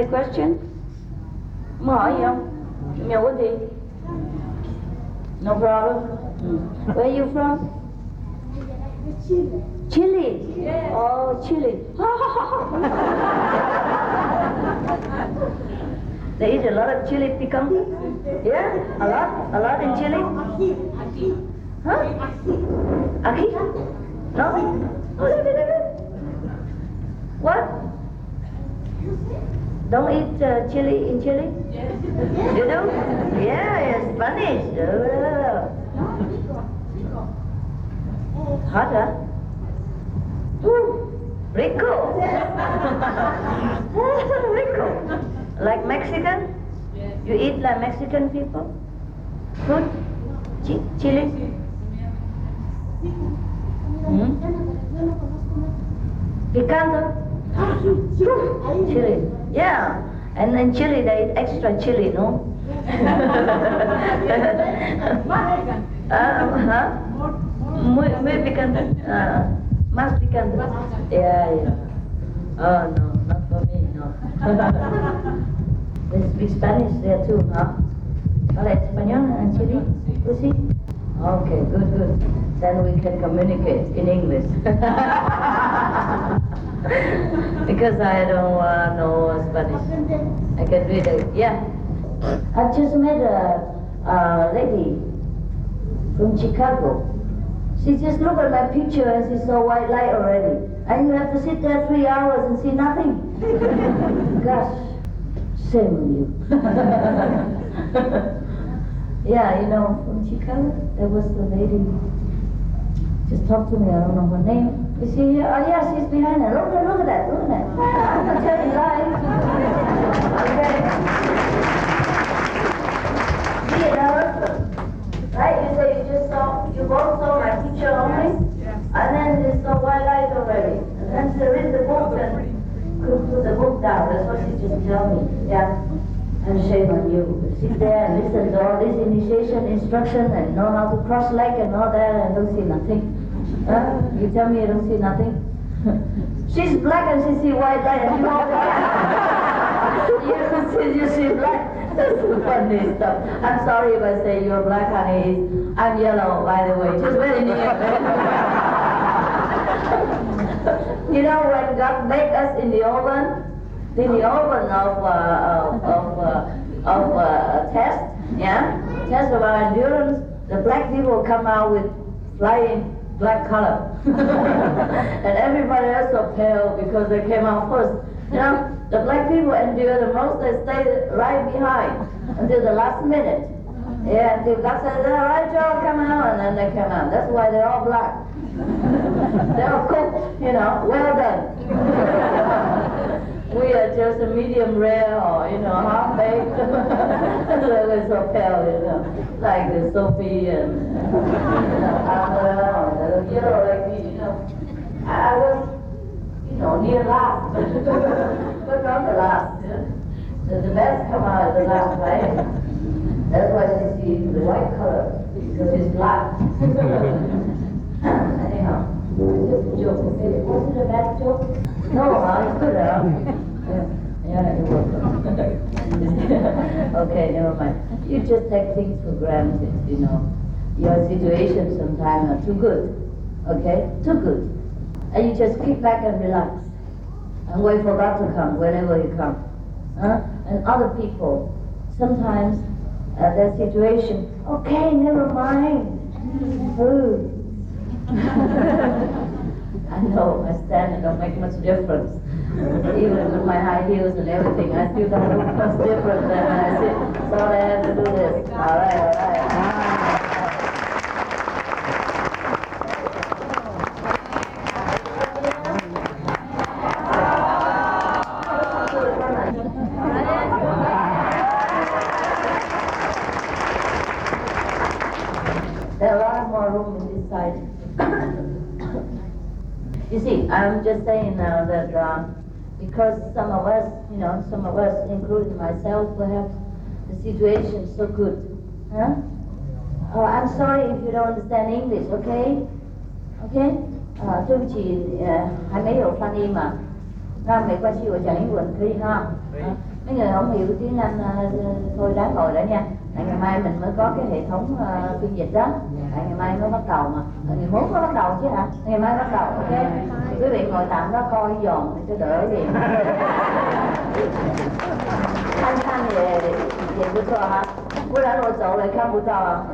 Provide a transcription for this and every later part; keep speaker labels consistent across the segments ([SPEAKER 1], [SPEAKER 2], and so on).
[SPEAKER 1] Any question? Mo hỏi gì không? Nhiều vấn đề? No problem. Mm. Where are you from?
[SPEAKER 2] Chile.
[SPEAKER 1] Chile.
[SPEAKER 2] Yes.
[SPEAKER 1] Oh, Chile. they eat a lot of chili piquant. Yeah, a lot, a lot in Chile.
[SPEAKER 2] Aquí, aquí.
[SPEAKER 1] Huh? Aquí? No? Oh, look at it. What? Don't eat uh, chili in Chile?
[SPEAKER 2] Yes.
[SPEAKER 1] You do? Yeah, yeah, Spanish. Uh, Hot, huh? Woo. Rico. Rico. Like Mexican?
[SPEAKER 2] Yes.
[SPEAKER 1] You eat like Mexican people? Food? Chi- chili? Hmm? Picante? Chili. Yeah. And in Chile they eat extra chili, no? uh, huh? Muy, muy picante. Uh, más picante. Yeah, yeah. Oh, no, not for me, no. they speak Spanish there too, huh? Habla español en Chile? You see? Okay, good, good. Then we can communicate in English. because I don't uh, know Spanish. I can read it. Yeah. I just met a, a lady from Chicago. She just looked at my picture and she saw white light already. And you have to sit there three hours and see nothing. Gosh, shame on you. yeah, you know, from Chicago, there was the lady. Just talked to me, I don't know her name. Is she here? Oh, yeah, she's behind her. Look at look at that, look at that. I'm not telling lies. Okay. Be an. Right? You say you just saw, you both saw my teacher only,
[SPEAKER 2] Yes.
[SPEAKER 1] and then they saw white light already. She read the book and put the book down. That's what she just tell me. Yeah. And shame on you. Sit there and listen to all this initiation instruction and know how to cross leg and all that and don't see nothing. Huh? You tell me you don't see nothing? She's black and she see white light and you all you see, you see black. That's funny stuff. I'm sorry if I say you're black, honey. I'm yellow, by the way. Just very near. You know when God made us in the oven, in the oven of uh, of of, uh, of uh, test, yeah, test of our endurance, the black people come out with flying black color, and everybody else are pale because they came out first. You know, the black people endure the most. They stay right behind until the last minute. Yeah, until God says, all right, y'all come out, and then they come out. That's why they're all black. they're all cooked, you know, well done. we are just a medium rare or, you know, half baked. we're so pale, you know, like the Sophie and, you know, Anna the yellow like you know. I was, you know, near last, but not the last. Yeah? So the best come out at the last, right? That's why she sees the white color, because it's black. Anyhow, it's just a joke. Was it a bad joke? No? It's good, huh? Yeah, yeah, you're welcome. okay, never mind. You just take things for granted, you know. Your situations sometimes are too good, okay? Too good. And you just kick back and relax. And wait for God to come whenever He comes. Huh? And other people, sometimes their situation, okay, never mind. Food. I know, my standing don't make much difference. Even with my high heels and everything, I still don't look much different than I sit. So I have to do this. All right, all right. I'm just saying now that um, because some of us, you know, some of us, including myself perhaps, the situation is so good. Huh? Oh, I'm sorry if you don't understand English, okay? Okay? À, thưa quý chị, à, hai mấy hiểu Phan Im à? Nam mày qua chiều chẳng hiểu khi ha. À, mấy người không hiểu tiếng Anh à, thôi ráng ngồi đã nha. Tại ngày mai mình mới có cái hệ thống à, phiên dịch đó. Tại ngày mai mới bắt đầu mà. Ngày mốt mới bắt đầu chứ hả? Ngày mai bắt đầu, ok? quý vị ngồi tạm đó coi giòn để cho đỡ đi anh anh về về bữa trò hả bữa đã lộn xộn lại không bữa trò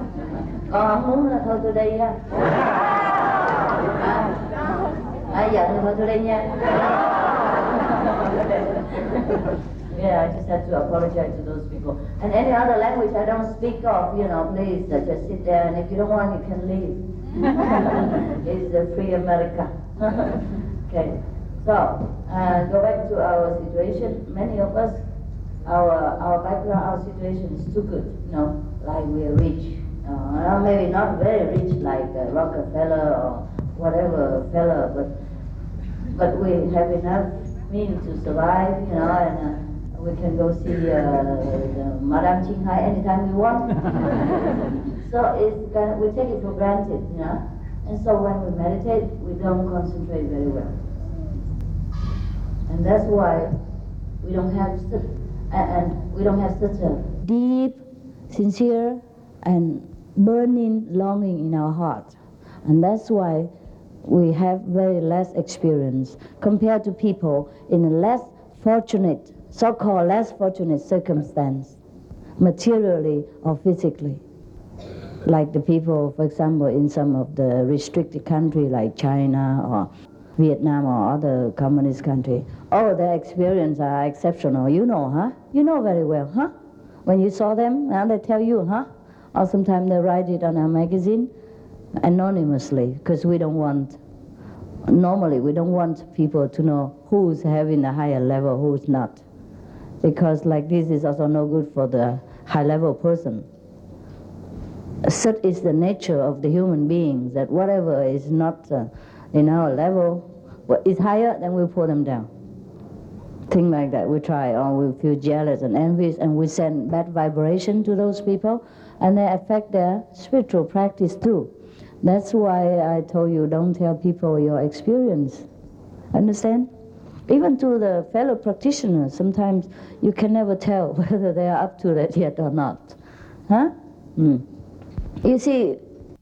[SPEAKER 1] con không muốn là thôi tôi đi ha. à, à giờ thì thôi tôi đi nha Yeah, I just had to apologize to those people. And any other language I don't speak of, you know, please uh, just sit there and if you don't want, you can leave. it's a free America. Okay. So, uh, go back to our situation. Many of us, our our background, our situation is too good. You know, like we're rich. Uh, maybe not very rich like uh, Rockefeller or whatever fella, but but we have enough means to survive. You know, and. Uh, we can go see uh, Madame Ching Hai anytime we want. so it's kind of, we take it for granted, you know. And so when we meditate, we don't concentrate very well. And that's why we don't have such, and we don't have such a deep, sincere, and burning longing in our heart. And that's why we have very less experience compared to people in a less fortunate so-called less fortunate circumstance, materially or physically. Like the people, for example, in some of the restricted countries like China or Vietnam or other communist country. Oh, their experience are exceptional. You know, huh? You know very well, huh? When you saw them, now they tell you, huh? Or sometimes they write it on our magazine anonymously because we don't want, normally we don't want people to know who's having a higher level, who's not because like this is also no good for the high level person. Such is the nature of the human beings that whatever is not uh, in our level, is higher, then we pull them down. Things like that, we try, or we feel jealous and envious, and we send bad vibration to those people, and they affect their spiritual practice too. That's why I told you don't tell people your experience. Understand? Even to the fellow practitioners, sometimes you can never tell whether they are up to that yet or not. Huh? Mm. You see,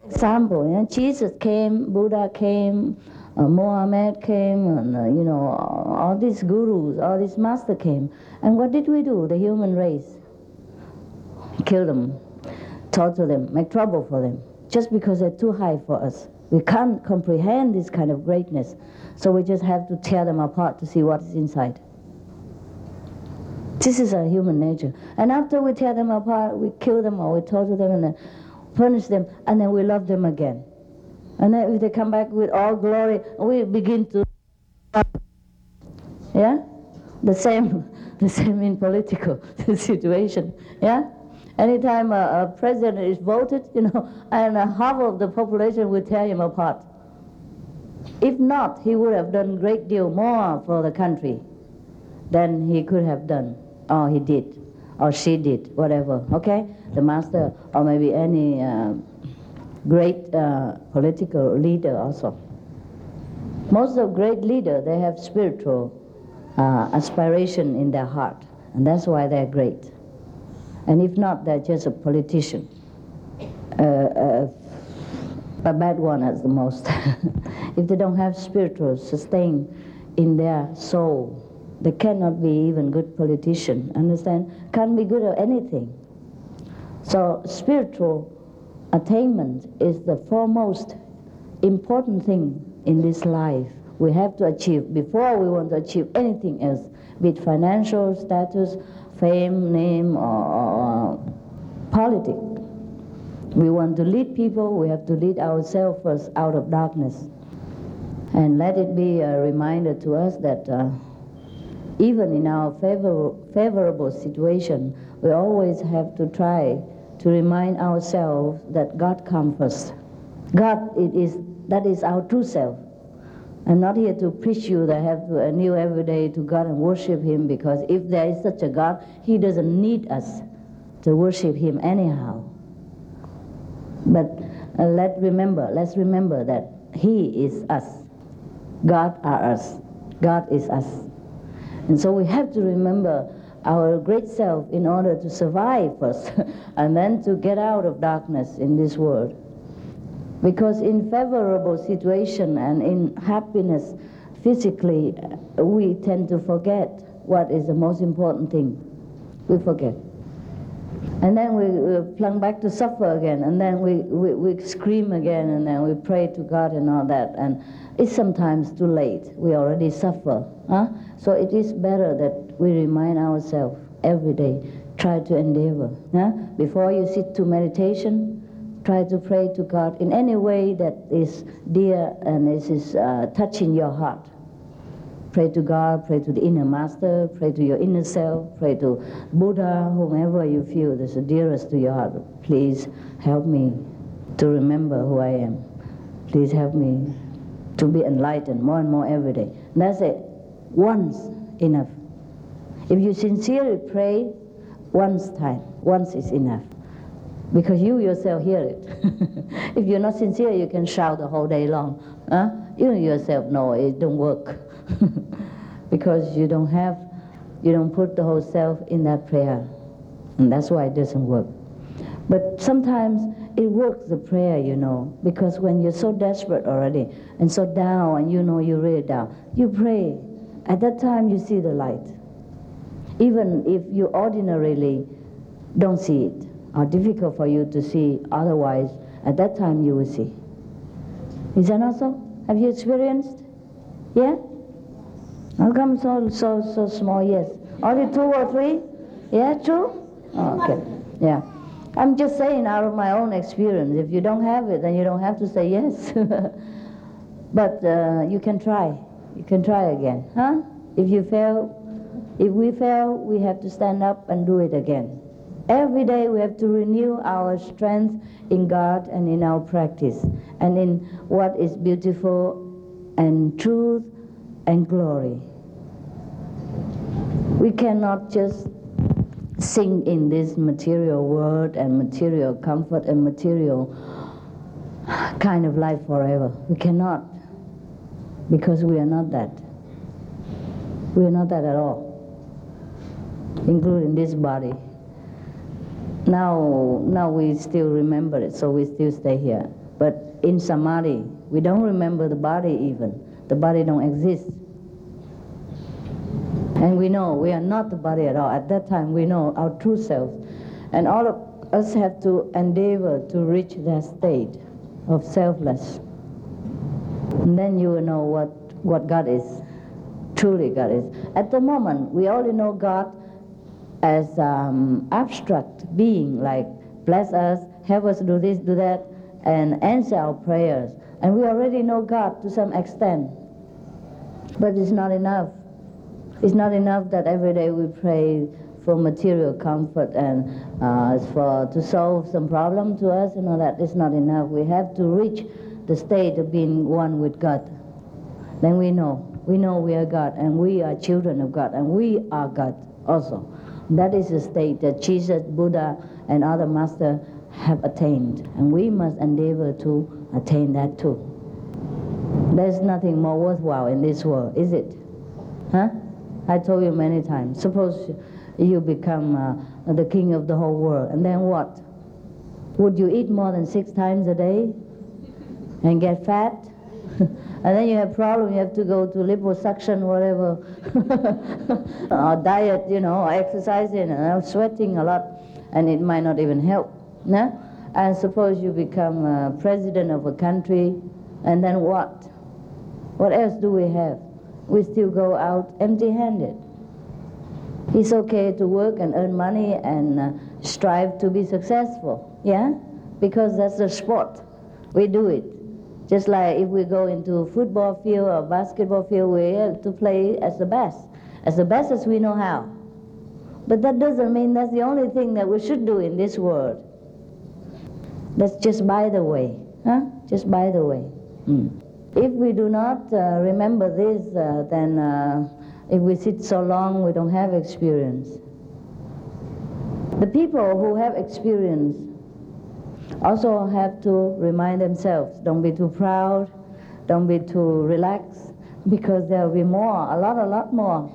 [SPEAKER 1] example, yeah? Jesus came, Buddha came, uh, Mohammed came, and uh, you know, all these gurus, all these masters came. And what did we do, the human race? Kill them, torture them, make trouble for them, just because they're too high for us. We can't comprehend this kind of greatness. So we just have to tear them apart to see what is inside. This is our human nature. And after we tear them apart, we kill them or we torture them and punish them, and then we love them again. And then if they come back with all glory, we begin to. Yeah? The same, the same in political situation. Yeah? Anytime a, a president is voted, you know, and half of the population will tear him apart. If not, he would have done a great deal more for the country than he could have done, or he did, or she did, whatever. Okay, the master, or maybe any uh, great uh, political leader also. Most of great leaders, they have spiritual uh, aspiration in their heart, and that's why they're great. And if not, they're just a politician. Uh, uh, a bad one at the most. if they don't have spiritual sustain in their soul, they cannot be even good politician. Understand? Can't be good at anything. So spiritual attainment is the foremost important thing in this life we have to achieve before we want to achieve anything else, be it financial status, fame, name, or, politics. We want to lead people, we have to lead ourselves first out of darkness. And let it be a reminder to us that uh, even in our favor, favorable situation, we always have to try to remind ourselves that God comes first. God, it is, that is our true self. I'm not here to preach you that I have to kneel every day to God and worship Him because if there is such a God, He doesn't need us to worship Him anyhow. But uh, let remember, let's remember that He is us. God are us. God is us. And so we have to remember our great self in order to survive first and then to get out of darkness in this world. Because in favorable situation and in happiness physically, we tend to forget what is the most important thing. We forget. And then we, we plunge back to suffer again, and then we, we, we scream again, and then we pray to God and all that. And it's sometimes too late. We already suffer. Huh? So it is better that we remind ourselves every day, try to endeavor. Huh? Before you sit to meditation, try to pray to God in any way that is dear and is uh, touching your heart. Pray to God, pray to the inner master, pray to your inner self, pray to Buddha, whomever you feel is the dearest to your heart. Please help me to remember who I am. Please help me to be enlightened more and more every day. That's it. Once enough. If you sincerely pray, once time, once is enough. Because you yourself hear it. if you're not sincere, you can shout the whole day long. Huh? You yourself know it don't work. because you don't have, you don't put the whole self in that prayer. And that's why it doesn't work. But sometimes it works, the prayer, you know, because when you're so desperate already and so down and you know you're really down, you pray. At that time, you see the light. Even if you ordinarily don't see it, or difficult for you to see otherwise, at that time you will see. Is that not so? Have you experienced? Yeah? How come so, so, so small? Yes. Only two or three? Yeah, two? Oh, okay. Yeah. I'm just saying out of my own experience. If you don't have it, then you don't have to say yes. but uh, you can try. You can try again. Huh? If you fail, if we fail, we have to stand up and do it again. Every day we have to renew our strength in God and in our practice and in what is beautiful and truth and glory. We cannot just sing in this material world and material comfort and material kind of life forever. We cannot because we are not that. We are not that at all, including this body. Now, now we still remember it, so we still stay here. But in samadhi, we don't remember the body even. The body don't exist. And we know we are not the body at all. At that time, we know our true self. And all of us have to endeavor to reach that state of selfless. And then you will know what, what God is, truly God is. At the moment, we only know God as um, abstract being, like bless us, help us do this, do that, and answer our prayers. And we already know God to some extent. But it's not enough. It's not enough that every day we pray for material comfort and uh, for to solve some problem to us and all that. It's not enough. We have to reach the state of being one with God. Then we know. We know we are God and we are children of God and we are God also. That is the state that Jesus, Buddha, and other masters have attained. And we must endeavor to attain that too. There's nothing more worthwhile in this world, is it? Huh? I told you many times. Suppose you become uh, the king of the whole world, and then what? Would you eat more than six times a day and get fat? and then you have problem. You have to go to liposuction, whatever, or diet, you know, or exercising, and sweating a lot, and it might not even help. No? And suppose you become president of a country, and then what? What else do we have? we still go out empty-handed. It's okay to work and earn money and uh, strive to be successful, yeah? Because that's the sport. We do it. Just like if we go into a football field or basketball field, we have to play as the best, as the best as we know how. But that doesn't mean that's the only thing that we should do in this world. That's just by the way, huh? Just by the way. Mm. If we do not uh, remember this, uh, then uh, if we sit so long, we don't have experience. The people who have experience also have to remind themselves, don't be too proud, don't be too relaxed, because there will be more, a lot, a lot more.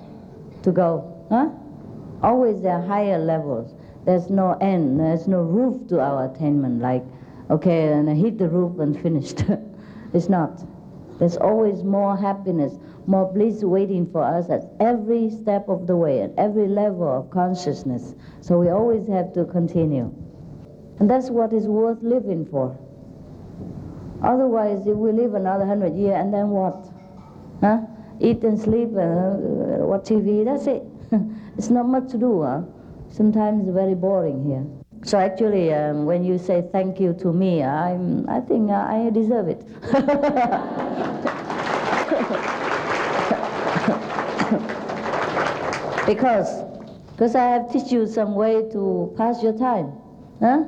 [SPEAKER 1] to go. Huh? Always there are higher levels. There's no end, there's no roof to our attainment, like, okay, and I hit the roof and finished. it's not. There's always more happiness, more bliss waiting for us at every step of the way, at every level of consciousness. So we always have to continue. And that's what is worth living for. Otherwise, if we live another hundred years, and then what? Huh? Eat and sleep and uh, watch TV, that's it. it's not much to do. Huh? Sometimes very boring here. So actually, um, when you say thank you to me, I'm, I think I deserve it. because, because I have teach you some way to pass your time, huh?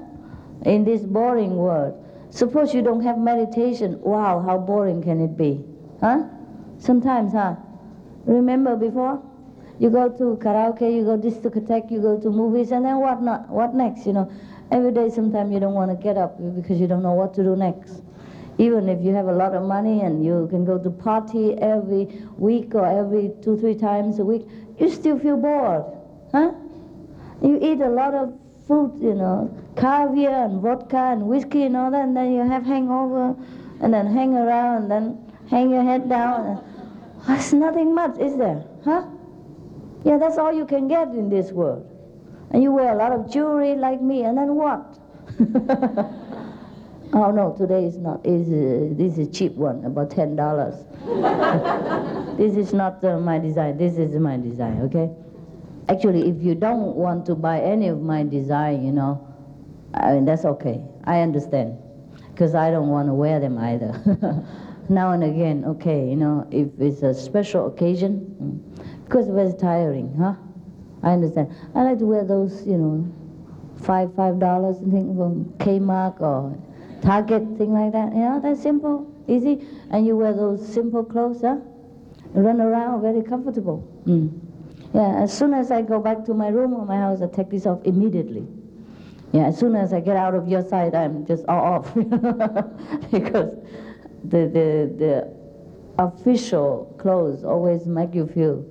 [SPEAKER 1] In this boring world. Suppose you don't have meditation. Wow, how boring can it be, huh? Sometimes, huh? Remember before? You go to karaoke, you go to discotheque, you go to movies, and then what not? What next? You know, every day sometimes you don't want to get up because you don't know what to do next. Even if you have a lot of money and you can go to party every week or every two, three times a week, you still feel bored, huh? You eat a lot of food, you know, caviar and vodka and whiskey and all that, and then you have hangover, and then hang around, and then hang your head down. That's nothing much, is there? Huh? Yeah, that's all you can get in this world. And you wear a lot of jewelry like me, and then what? oh no, today is not. Is this is a cheap one, about ten dollars. this is not uh, my design. This is my design. Okay. Actually, if you don't want to buy any of my design, you know, I mean that's okay. I understand, because I don't want to wear them either. now and again, okay, you know, if it's a special occasion. Mm, because it was tiring, huh? I understand. I like to wear those, you know, five five dollars thing from Kmart or Target, thing like that. You know, that's simple, easy. And you wear those simple clothes, huh? Run around, very comfortable. Mm. Yeah, as soon as I go back to my room or my house, I take this off immediately. Yeah, as soon as I get out of your sight, I'm just all off. because the, the, the official clothes always make you feel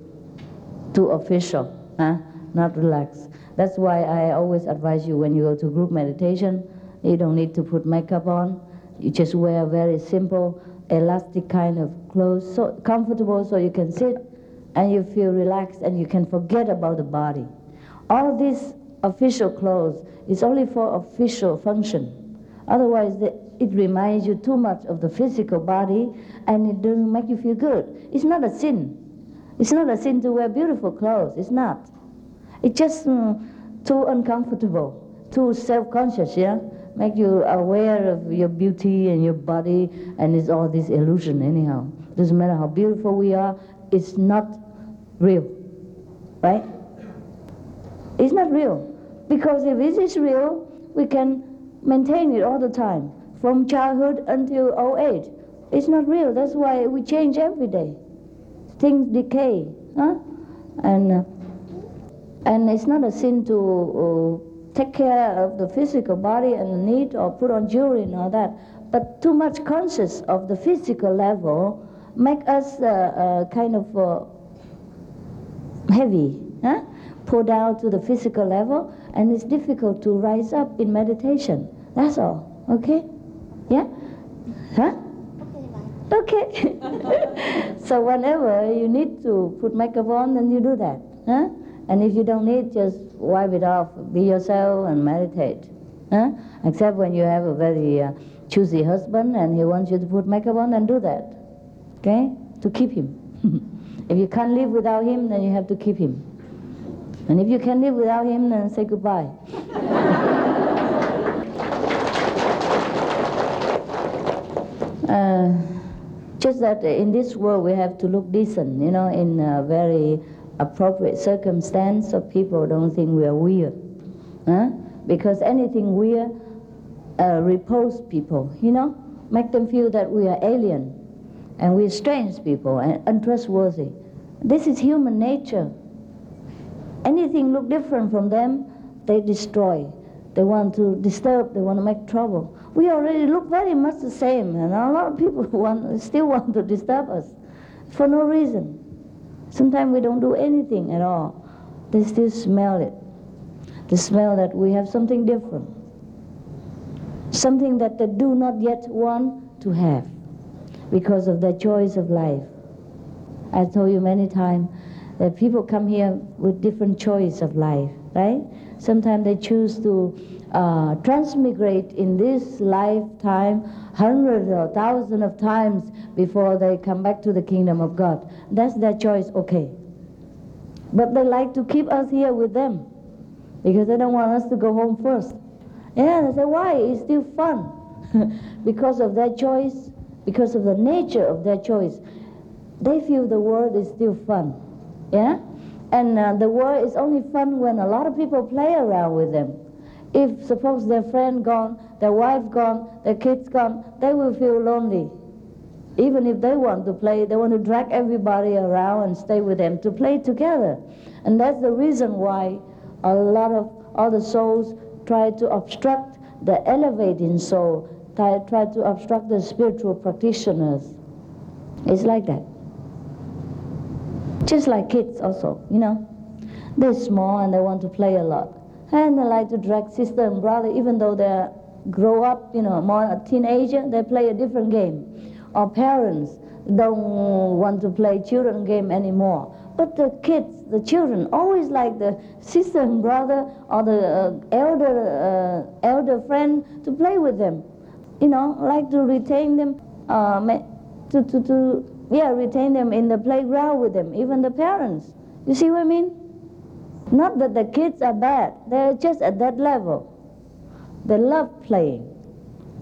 [SPEAKER 1] too official, huh? not relaxed. That's why I always advise you when you go to group meditation, you don't need to put makeup on. You just wear very simple, elastic kind of clothes, so comfortable so you can sit and you feel relaxed and you can forget about the body. All these official clothes is only for official function. Otherwise, the, it reminds you too much of the physical body and it doesn't make you feel good. It's not a sin. It's not a sin to wear beautiful clothes. It's not. It's just mm, too uncomfortable, too self-conscious, yeah? Make you aware of your beauty and your body, and it's all this illusion anyhow. Doesn't matter how beautiful we are, it's not real, right? It's not real. Because if it is real, we can maintain it all the time, from childhood until old age. It's not real. That's why we change every day things decay. Huh? And, uh, and it's not a sin to uh, take care of the physical body and the need or put on jewelry and all that. But too much conscious of the physical level make us uh, uh kind of uh, heavy, huh? pull down to the physical level, and it's difficult to rise up in meditation. That's all. Okay? Yeah? Huh? Okay. so whenever you need to put makeup on, then you do that. Huh? And if you don't need, just wipe it off. Be yourself and meditate. Huh? Except when you have a very uh, choosy husband and he wants you to put makeup on, then do that. Okay? To keep him. if you can't live without him, then you have to keep him. And if you can live without him, then say goodbye. uh, just that in this world we have to look decent, you know, in a very appropriate circumstance so people don't think we are weird. Huh? Because anything weird uh, people, you know, make them feel that we are alien and we're strange people and untrustworthy. This is human nature. Anything look different from them, they destroy. They want to disturb, they want to make trouble we already look very much the same, and a lot of people want, still want to disturb us for no reason. Sometimes we don't do anything at all. They still smell it. They smell that we have something different. Something that they do not yet want to have because of their choice of life. I told you many times that people come here with different choice of life, right? Sometimes they choose to uh, transmigrate in this lifetime hundreds or thousands of times before they come back to the kingdom of God. That's their choice, okay. But they like to keep us here with them because they don't want us to go home first. Yeah, they say, why? It's still fun. because of their choice, because of the nature of their choice. They feel the world is still fun. Yeah? And uh, the world is only fun when a lot of people play around with them. If suppose their friend gone, their wife gone, their kids gone, they will feel lonely. Even if they want to play, they want to drag everybody around and stay with them to play together. And that's the reason why a lot of other souls try to obstruct the elevating soul, try, to obstruct the spiritual practitioners. It's like that. Just like kids also, you know. They're small and they want to play a lot. And they like to drag sister and brother, even though they grow up, you know, more a teenager, they play a different game. Or parents don't want to play children game anymore. But the kids, the children, always like the sister and brother or the uh, elder uh, elder friend to play with them. You know, like to retain them, uh, to, to, to yeah, retain them in the playground with them, even the parents. You see what I mean? Not that the kids are bad, they're just at that level. They love playing.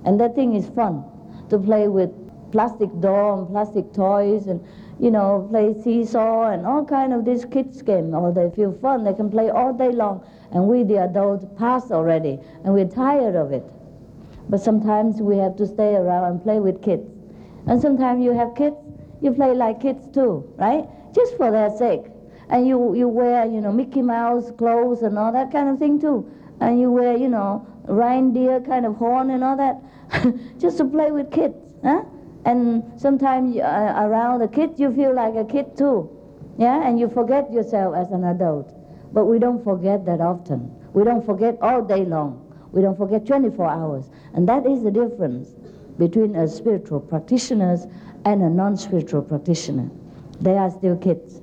[SPEAKER 1] And that thing is fun to play with plastic doll and plastic toys and you know play seesaw and all kind of these kids game or they feel fun they can play all day long and we the adults pass already and we're tired of it but sometimes we have to stay around and play with kids and sometimes you have kids you play like kids too right just for their sake and you, you wear, you know, Mickey Mouse clothes and all that kind of thing too. And you wear, you know, reindeer kind of horn and all that, just to play with kids, huh? And sometimes uh, around the kids, you feel like a kid too, yeah? And you forget yourself as an adult. But we don't forget that often. We don't forget all day long. We don't forget 24 hours. And that is the difference between a spiritual practitioner and a non-spiritual practitioner. They are still kids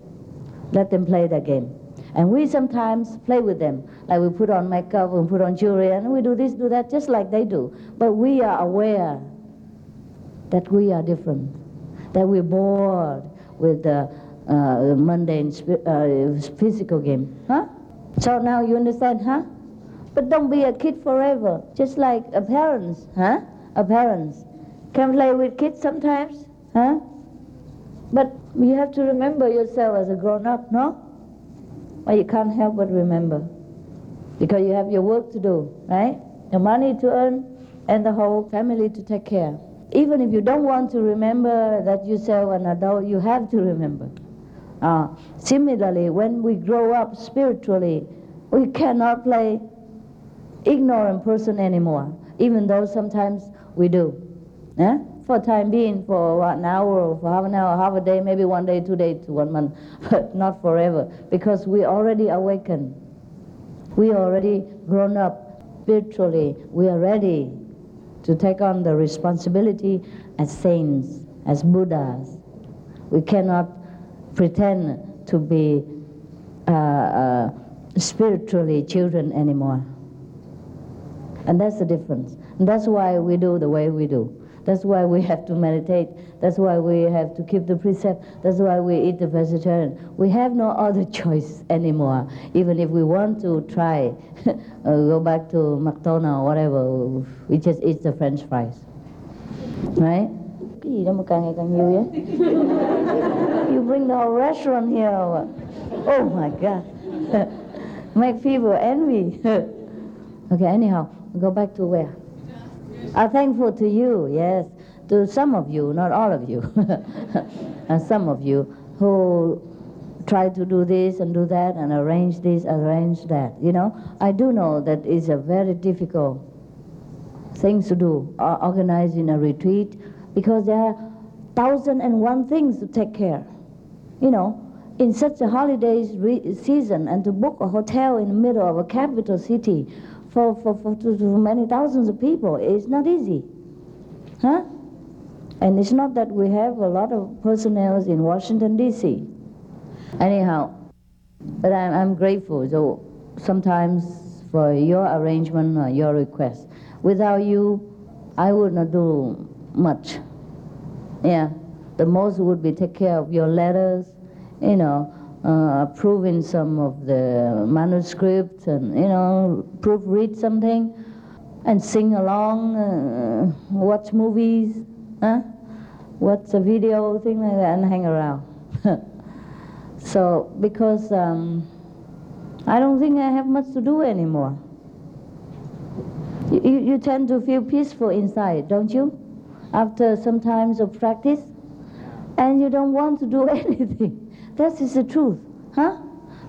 [SPEAKER 1] let them play their game. And we sometimes play with them, like we put on makeup and put on jewelry, and we do this, do that, just like they do. But we are aware that we are different, that we're bored with the uh, mundane uh, physical game. Huh? So now you understand, huh? But don't be a kid forever, just like a parents, huh? A parents can play with kids sometimes, huh? But you have to remember yourself as a grown up, no? Well, you can't help but remember. Because you have your work to do, right? Your money to earn and the whole family to take care. Even if you don't want to remember that yourself an adult, you have to remember. Uh, similarly, when we grow up spiritually, we cannot play ignorant person anymore, even though sometimes we do. Yeah? for time being, for an hour or for half an hour, half a day, maybe one day, two days, one month, but not forever, because we already awakened. We already grown up spiritually. We are ready to take on the responsibility as saints, as Buddhas. We cannot pretend to be uh, uh, spiritually children anymore. And that's the difference. And that's why we do the way we do. That's why we have to meditate. That's why we have to keep the precept. That's why we eat the vegetarian. We have no other choice anymore. Even if we want to try, uh, go back to McDonald's or whatever, we just eat the French fries. Right? you bring the whole restaurant here. Oh my God. Make people envy. okay, anyhow, go back to where? I'm thankful to you, yes, to some of you, not all of you, and some of you who try to do this and do that and arrange this, arrange that. You know, I do know that it's a very difficult thing to do, uh, organizing a retreat, because there are thousand and one things to take care. You know, in such a holiday season and to book a hotel in the middle of a capital city for, for, for many thousands of people It's not easy. Huh? And it's not that we have a lot of personnel in Washington, D.C. Anyhow, but I'm, I'm grateful. So sometimes for your arrangement or your request. Without you, I would not do much. Yeah, the most would be take care of your letters, you know, uh, approving some of the manuscripts and, you know, proofread something and sing along, uh, watch movies, huh? watch a video, thing like that, and hang around. so, because um, I don't think I have much to do anymore. You, you tend to feel peaceful inside, don't you? After some times of practice? And you don't want to do anything. That is the truth, huh?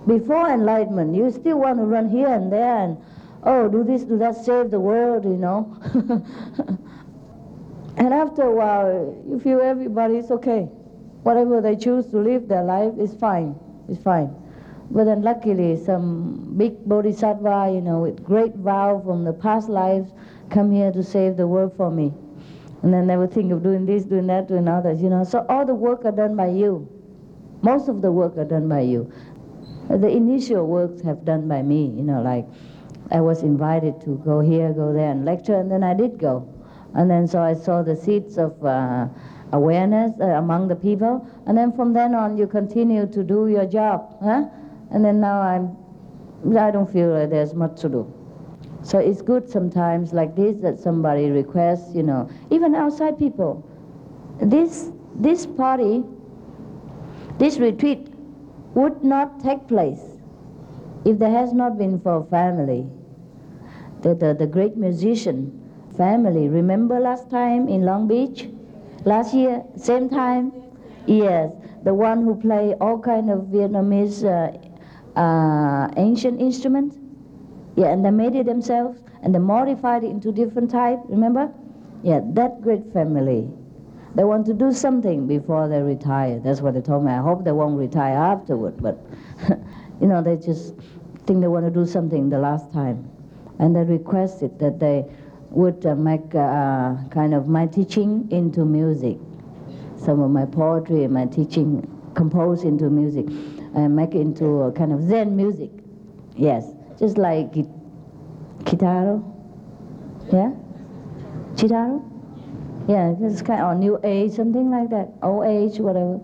[SPEAKER 1] Before enlightenment, you still want to run here and there and, oh, do this, do that, save the world, you know. and after a while, you feel everybody is okay. Whatever they choose to live their life is fine, it's fine. But then luckily, some big bodhisattva, you know, with great vow from the past lives, come here to save the world for me. And then they would think of doing this, doing that, doing others, you know. So all the work are done by you. Most of the work are done by you. The initial works have done by me, you know, like I was invited to go here, go there, and lecture, and then I did go. And then so I saw the seeds of uh, awareness uh, among the people, and then from then on you continue to do your job. Huh? and then now I'm, I don't feel like there's much to do. So it's good sometimes like this that somebody requests, you know, even outside people. This, this party, this retreat would not take place if there has not been for family. The, the, the great musician family, remember last time in Long Beach? Last year, same time? Yes, the one who play all kind of Vietnamese uh, uh, ancient instrument. Yeah, and they made it themselves and they modified it into different type. Remember? Yeah, that great family. They want to do something before they retire. That's what they told me. I hope they won't retire afterward, but you know, they just think they want to do something the last time. And they requested that they would uh, make uh, kind of my teaching into music. Some of my poetry and my teaching composed into music and make it into a kind of Zen music. Yes, just like Kitaro. Yeah? Chitaro? Yeah, just kind of new age, something like that. Old age, whatever.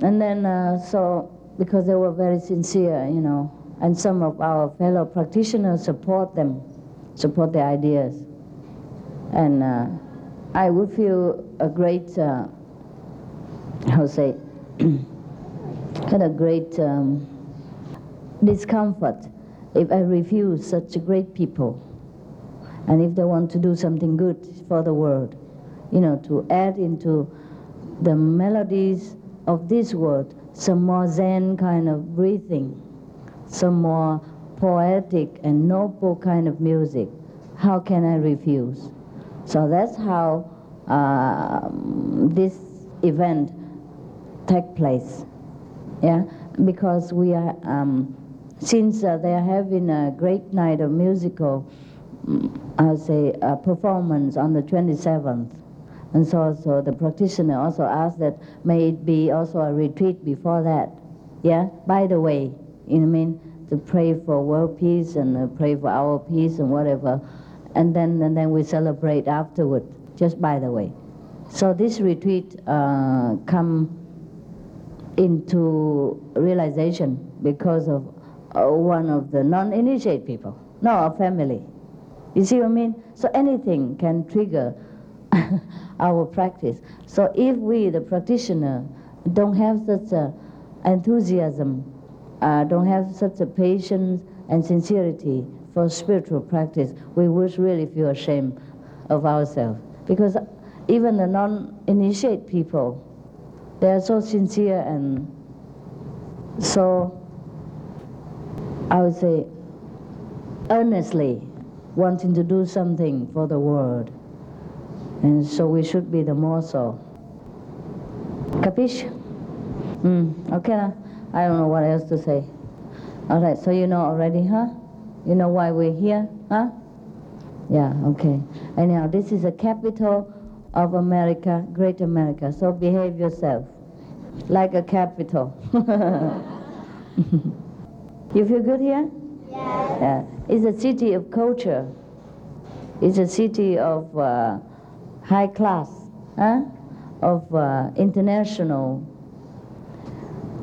[SPEAKER 1] And then, uh, so, because they were very sincere, you know, and some of our fellow practitioners support them, support their ideas. And uh, I would feel a great, uh, how say, had a great um, discomfort if I refuse such great people. And if they want to do something good for the world, you know, to add into the melodies of this world some more Zen kind of breathing, some more poetic and noble kind of music, how can I refuse? So that's how uh, this event take place yeah, because we are, um, since uh, they are having a great night of musical, say, uh, performance on the 27th. And so, so the practitioner also asked that may it be also a retreat before that. Yeah, by the way, you know I mean, to pray for world peace and uh, pray for our peace and whatever. And then, and then we celebrate afterward, just by the way. So this retreat uh, come into realization because of uh, one of the non-initiate people, no, our family. You see what I mean? So anything can trigger our practice. So if we, the practitioner, don't have such a enthusiasm, uh, don't have such a patience and sincerity for spiritual practice, we would really feel ashamed of ourselves. Because even the non-initiate people they are so sincere and so, I would say, earnestly wanting to do something for the world. And so we should be the more so. Capish? Mm, okay. I don't know what else to say. All right, so you know already, huh? You know why we're here, huh? Yeah, okay. Anyhow, this is the capital of America, Great America. So behave yourself like a capital. you feel good here? Yeah. It's a city of culture. It's a city of uh, high class, huh? of uh, international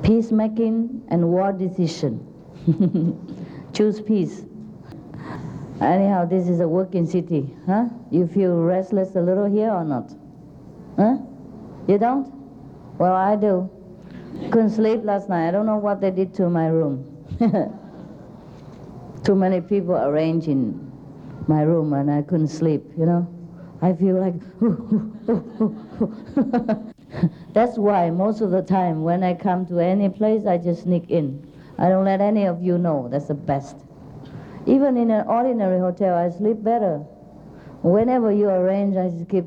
[SPEAKER 1] peacemaking and war decision. Choose peace. Anyhow, this is a working city, huh? You feel restless a little here or not? Huh? You don't? Well, I do. Couldn't sleep last night. I don't know what they did to my room. Too many people arranged in my room and I couldn't sleep, you know? I feel like, that's why most of the time when I come to any place, I just sneak in. I don't let any of you know. That's the best. Even in an ordinary hotel, I sleep better. Whenever you arrange, I just keep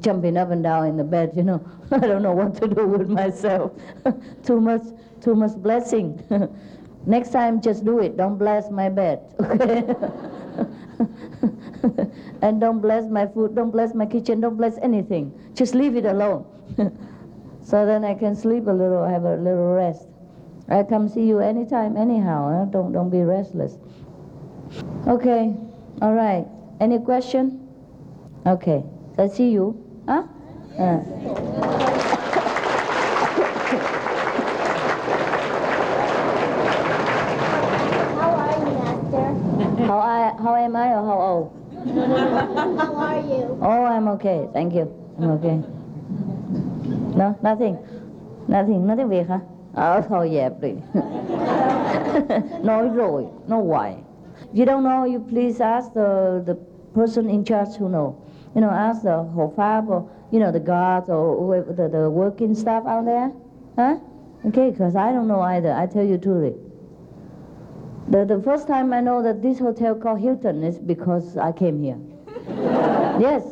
[SPEAKER 1] jumping up and down in the bed, you know. I don't know what to do with myself. too much, too much blessing. Next time, just do it. Don't bless my bed, okay? and don't bless my food, don't bless my kitchen, don't bless anything. Just leave it alone. so then I can sleep a little, have a little rest. I come see you anytime, anyhow. Huh? Don't, don't be restless. Okay, all right. Any question? Okay, I see you. Huh? Uh.
[SPEAKER 2] How are you, Master?
[SPEAKER 1] How, I, how am I or how old?
[SPEAKER 2] How are you?
[SPEAKER 1] Oh, I'm okay. Thank you. I'm okay. No, nothing. Nothing. Nothing Việt hả? Ờ, thôi dẹp đi. Nói rồi, nói hoài. If you don't know, you please ask the, the person in charge who know. You know, ask the Ho Phap or, you know, the guards or whoever, the, the working staff out there. Huh? Okay, because I don't know either. I tell you truly. The, the first time I know that this hotel called Hilton is because I came here. yes,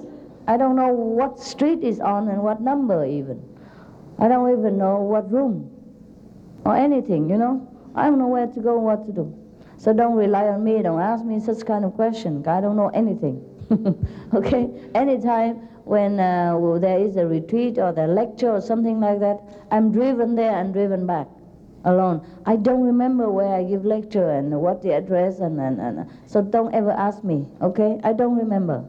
[SPEAKER 1] I don't know what street is on and what number even. I don't even know what room or anything, you know. I don't know where to go and what to do. So don't rely on me. Don't ask me such kind of question. I don't know anything. okay? Anytime when uh, there is a retreat or the lecture or something like that, I'm driven there and driven back alone. I don't remember where I give lecture and what the address and, and, and so don't ever ask me, okay? I don't remember.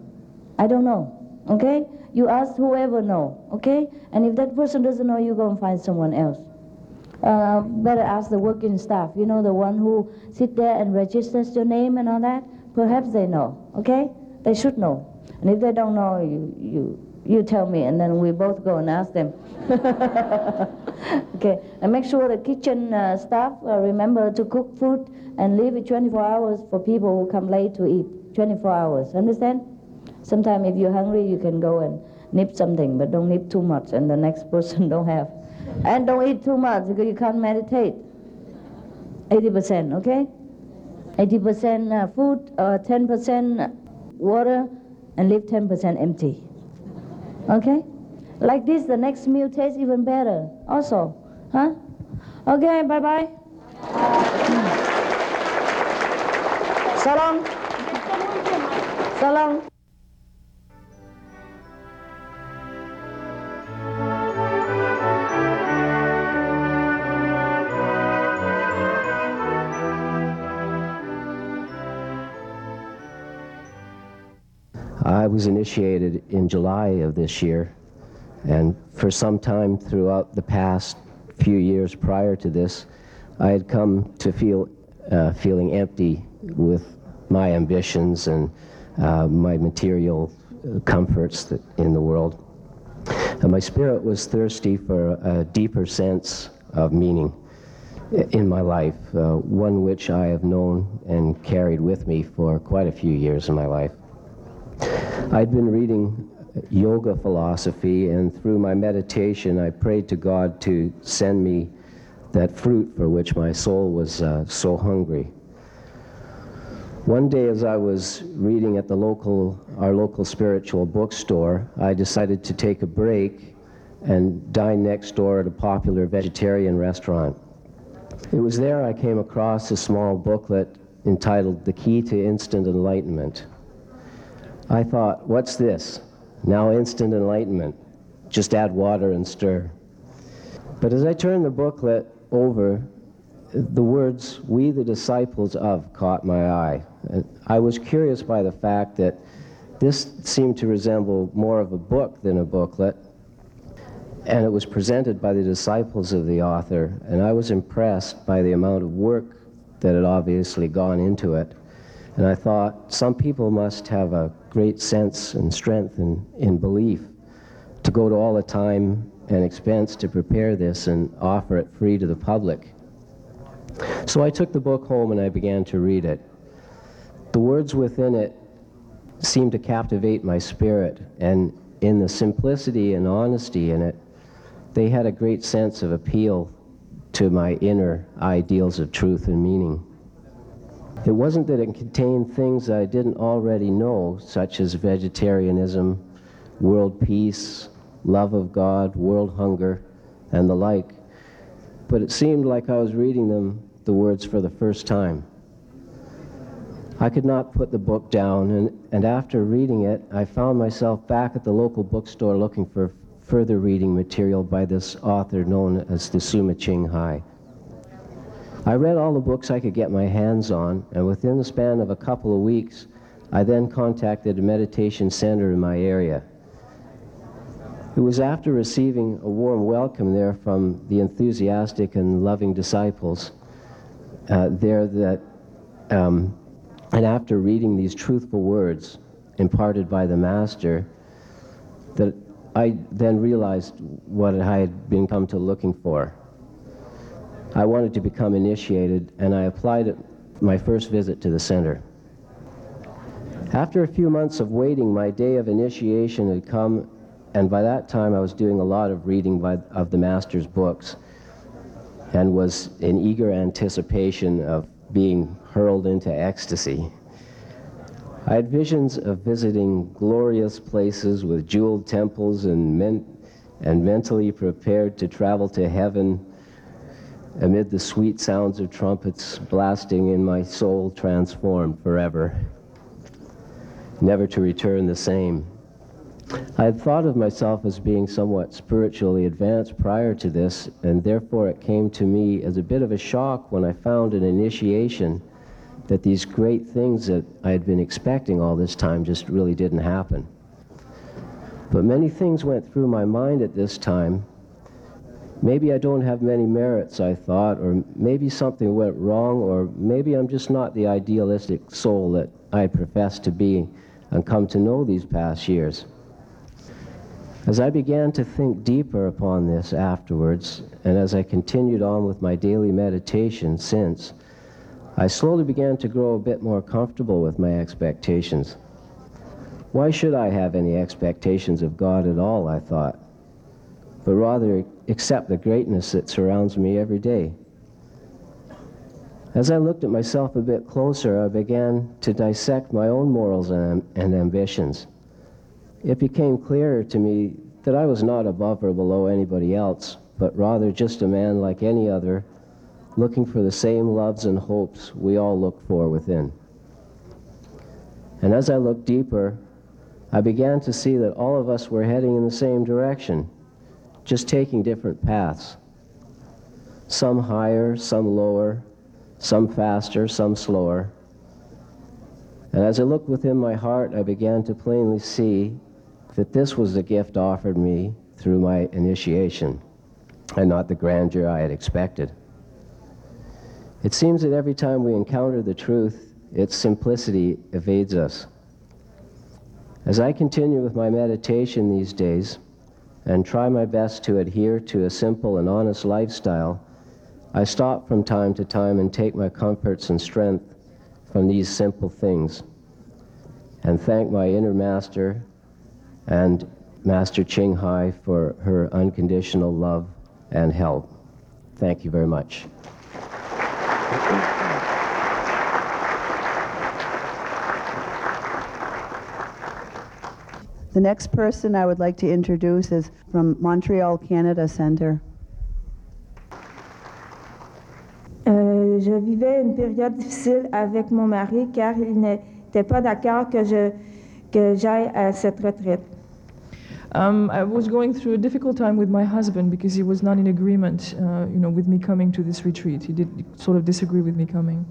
[SPEAKER 1] I don't know, okay? You ask whoever know, okay? And if that person doesn't know, you go and find someone else. Uh, better ask the working staff, you know, the one who sit there and registers your name and all that. Perhaps they know, okay? They should know. And if they don't know, you, you, you tell me, and then we both go and ask them. okay, and make sure the kitchen uh, staff uh, remember to cook food and leave it 24 hours for people who come late to eat. 24 hours, understand? Sometimes if you're hungry, you can go and nip something, but don't nip too much, and the next person don't have. And don't eat too much because you can't meditate. 80%, okay? 80% uh, food, uh, 10% water, and leave 10% empty. Okay? Like this, the next meal tastes even better. Also, huh? Okay, bye bye. So long.
[SPEAKER 3] I was initiated in July of this year, and for some time throughout the past few years prior to this, I had come to feel uh, feeling empty with my ambitions and uh, my material uh, comforts that, in the world. And my spirit was thirsty for a deeper sense of meaning in my life, uh, one which I have known and carried with me for quite a few years in my life. I'd been reading yoga philosophy, and through my meditation, I prayed to God to send me that fruit for which my soul was uh, so hungry. One day, as I was reading at the local, our local spiritual bookstore, I decided to take a break and dine next door at a popular vegetarian restaurant. It was there I came across a small booklet entitled The Key to Instant Enlightenment. I thought, what's this? Now instant enlightenment. Just add water and stir. But as I turned the booklet over, the words, we the disciples of, caught my eye. I was curious by the fact that this seemed to resemble more of a book than a booklet, and it was presented by the disciples of the author, and I was impressed by the amount of work that had obviously gone into it. And I thought, some people must have a great sense and strength in, in belief to go to all the time and expense to prepare this and offer it free to the public. So I took the book home and I began to read it. The words within it seemed to captivate my spirit, and in the simplicity and honesty in it, they had a great sense of appeal to my inner ideals of truth and meaning. It wasn't that it contained things I didn't already know, such as vegetarianism, world peace, love of God, world hunger, and the like, but it seemed like I was reading them, the words, for the first time. I could not put the book down, and, and after reading it, I found myself back at the local bookstore looking for further reading material by this author known as the Suma Ching Hai. I read all the books I could get my hands on, and within the span of a couple of weeks, I then contacted a meditation center in my area. It was after receiving a warm welcome there from the enthusiastic and loving disciples uh, there that, um, and after reading these truthful words imparted by the Master, that I then realized what I had been come to looking for. I wanted to become initiated, and I applied at my first visit to the center. After a few months of waiting, my day of initiation had come, and by that time I was doing a lot of reading by, of the Master's books and was in eager anticipation of being hurled into ecstasy. I had visions of visiting glorious places with jeweled temples and, men- and mentally prepared to travel to heaven amid the sweet sounds of trumpets blasting in my soul transformed forever, never to return the same. I had thought of myself as being somewhat spiritually advanced prior to this, and therefore it came to me as a bit of a shock when I found an initiation that these great things that I had been expecting all this time just really didn't happen. But many things went through my mind at this time. Maybe I don't have many merits, I thought, or maybe something went wrong, or maybe I'm just not the idealistic soul that I profess to be and come to know these past years. As I began to think deeper upon this afterwards, and as I continued on with my daily meditation since, I slowly began to grow a bit more comfortable with my expectations. Why should I have any expectations of God at all, I thought, but rather accept the greatness that surrounds me every day. As I looked at myself a bit closer, I began to dissect my own morals and, and ambitions. It became clearer to me that I was not above or below anybody else, but rather just a man like any other looking for the same loves and hopes we all look for within. And as I looked deeper, I began to see that all of us were heading in the same direction, just taking different paths. Some higher, some lower, some faster, some slower. And as I looked within my heart, I began to plainly see that this was the gift offered me through my initiation, and not the grandeur I had expected. It seems that every time we encounter the truth, its simplicity evades us. As I continue with my meditation these days and try my best to adhere to a simple and honest lifestyle, I stop from time to time and take my comforts and strength from these simple things and thank my inner master and Master Ching Hai for her unconditional love and help. Thank you very much.
[SPEAKER 4] The next person I would like to introduce is from Montreal Canada Center.
[SPEAKER 5] Euh, je vivais une période difficile avec mon mari car il n'était pas d'accord que je que j'aille à cette retraite.
[SPEAKER 6] Um, I was going through a difficult time with my husband because he was not in agreement, uh, you know, with me coming to this retreat. He did sort of disagree with me coming.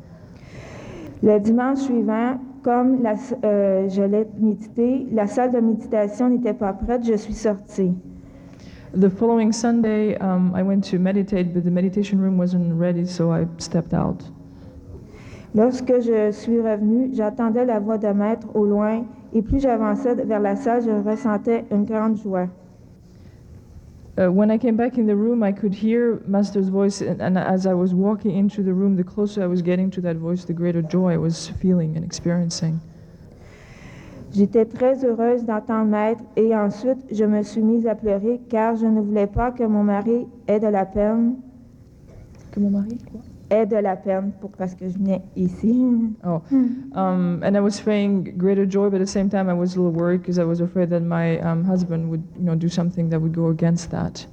[SPEAKER 5] Le dimanche suivant, comme la, euh, je l'ai médité, la salle de méditation n'était pas prête, je suis sortie.
[SPEAKER 6] The following Sunday, um, I went to meditate, but the meditation room wasn't ready, so I stepped out.
[SPEAKER 5] Lorsque je suis revenue, j'entendais la voix de maître au loin et plus j'avançais vers la salle, je ressentais une grande joie.
[SPEAKER 6] Uh, when I came back in the room, I could hear Master's voice, and, and as I was walking into the room, the closer I was getting to that voice, the greater joy I was feeling and experiencing.
[SPEAKER 5] J'étais très heureuse d'entendre maître et ensuite je me suis mise à pleurer car je ne voulais pas que mon mari ait de la peine,
[SPEAKER 6] Que mon mari, quoi?
[SPEAKER 5] Ait de la peine pour parce que je venais ici.
[SPEAKER 6] Oh, um, and I was feeling greater joy, but at the same time, I was a little worried because I was afraid that my um, husband would, you know, do something that would go against that.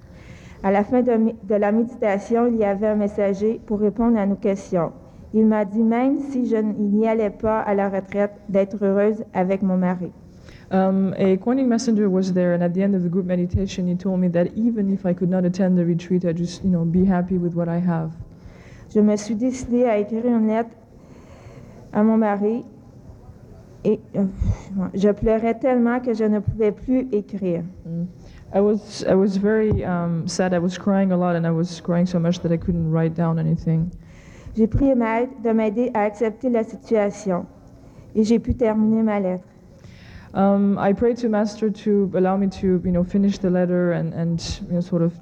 [SPEAKER 5] À la fin de, de la méditation, il y avait un messager pour répondre à nos questions. Il m'a dit même si je n'y allais pas à la retraite, d'être heureuse avec mon mari.
[SPEAKER 6] Um, a Kuan messenger was there, and at the end of the group meditation, he told me that even if I could not attend the retreat, I just, you know, be happy with what I have.
[SPEAKER 5] Je me suis décidée à écrire une lettre à mon mari et euh, je pleurais tellement que je ne pouvais plus écrire.
[SPEAKER 6] I was, I was very um, sad. I was crying a lot, and I was crying so much that I couldn't write down anything.
[SPEAKER 5] J'ai prié Maître de m'aider à accepter la situation et j'ai pu terminer ma lettre.
[SPEAKER 6] Um, I prayed to Master to allow me to, you know, finish the letter and, and you know, sort of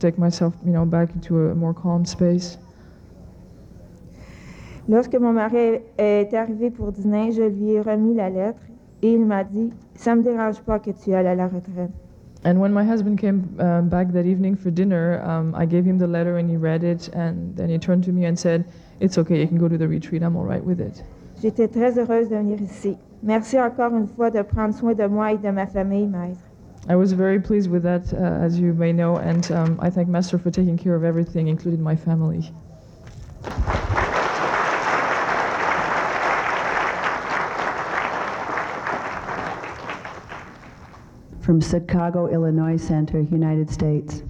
[SPEAKER 6] take myself, you know, back into a more calm space.
[SPEAKER 5] Lorsque mon mari est arrivé pour dîner, je lui ai remis la lettre et il m'a dit Ça me dérange pas que tu ailles à la retraite.
[SPEAKER 6] And when my husband came um, back that evening for dinner, um, I gave him the letter and he read it, and then he turned to me and said, "It's okay. You can go to the retreat. I'm all right with it."
[SPEAKER 5] J'étais très heureuse de venir ici. Merci encore une fois de prendre soin de moi et de ma famille, Maître.
[SPEAKER 6] I was very pleased with that, uh, as you may know, and um, I thank Master for taking care of everything, including my family.
[SPEAKER 4] From Chicago, Illinois Center, United States.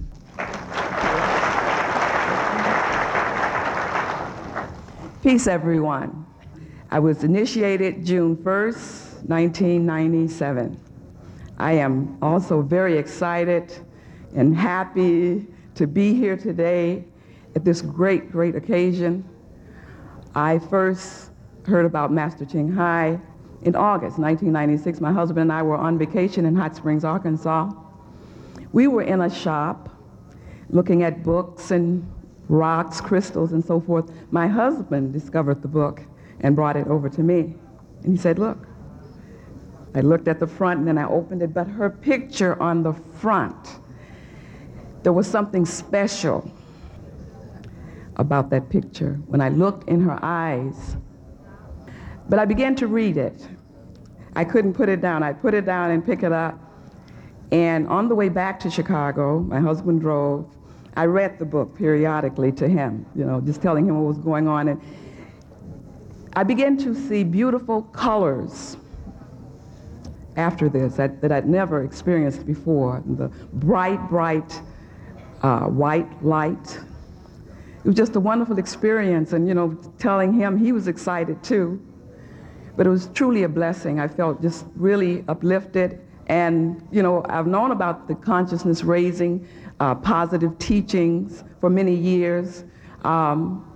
[SPEAKER 7] Peace, everyone. I was initiated June 1st, 1997. I am also very excited and happy to be here today at this great, great occasion. I first heard about Master Ching Hai in August 1996. My husband and I were on vacation in Hot Springs, Arkansas. We were in a shop looking at books and rocks, crystals, and so forth. My husband discovered the book and brought it over to me. And he said, Look. I looked at the front and then I opened it, but her picture on the front, there was something special about that picture when I looked in her eyes. But I began to read it. I couldn't put it down. I put it down and pick it up. And on the way back to Chicago, my husband drove. I read the book periodically to him, you know, just telling him what was going on. And I began to see beautiful colors after this that, that I'd never experienced before. The bright, bright uh, white light. It was just a wonderful experience, and you know, telling him he was excited too. But it was truly a blessing. I felt just really uplifted. And, you know, I've known about the consciousness raising, uh, positive teachings for many years. Um,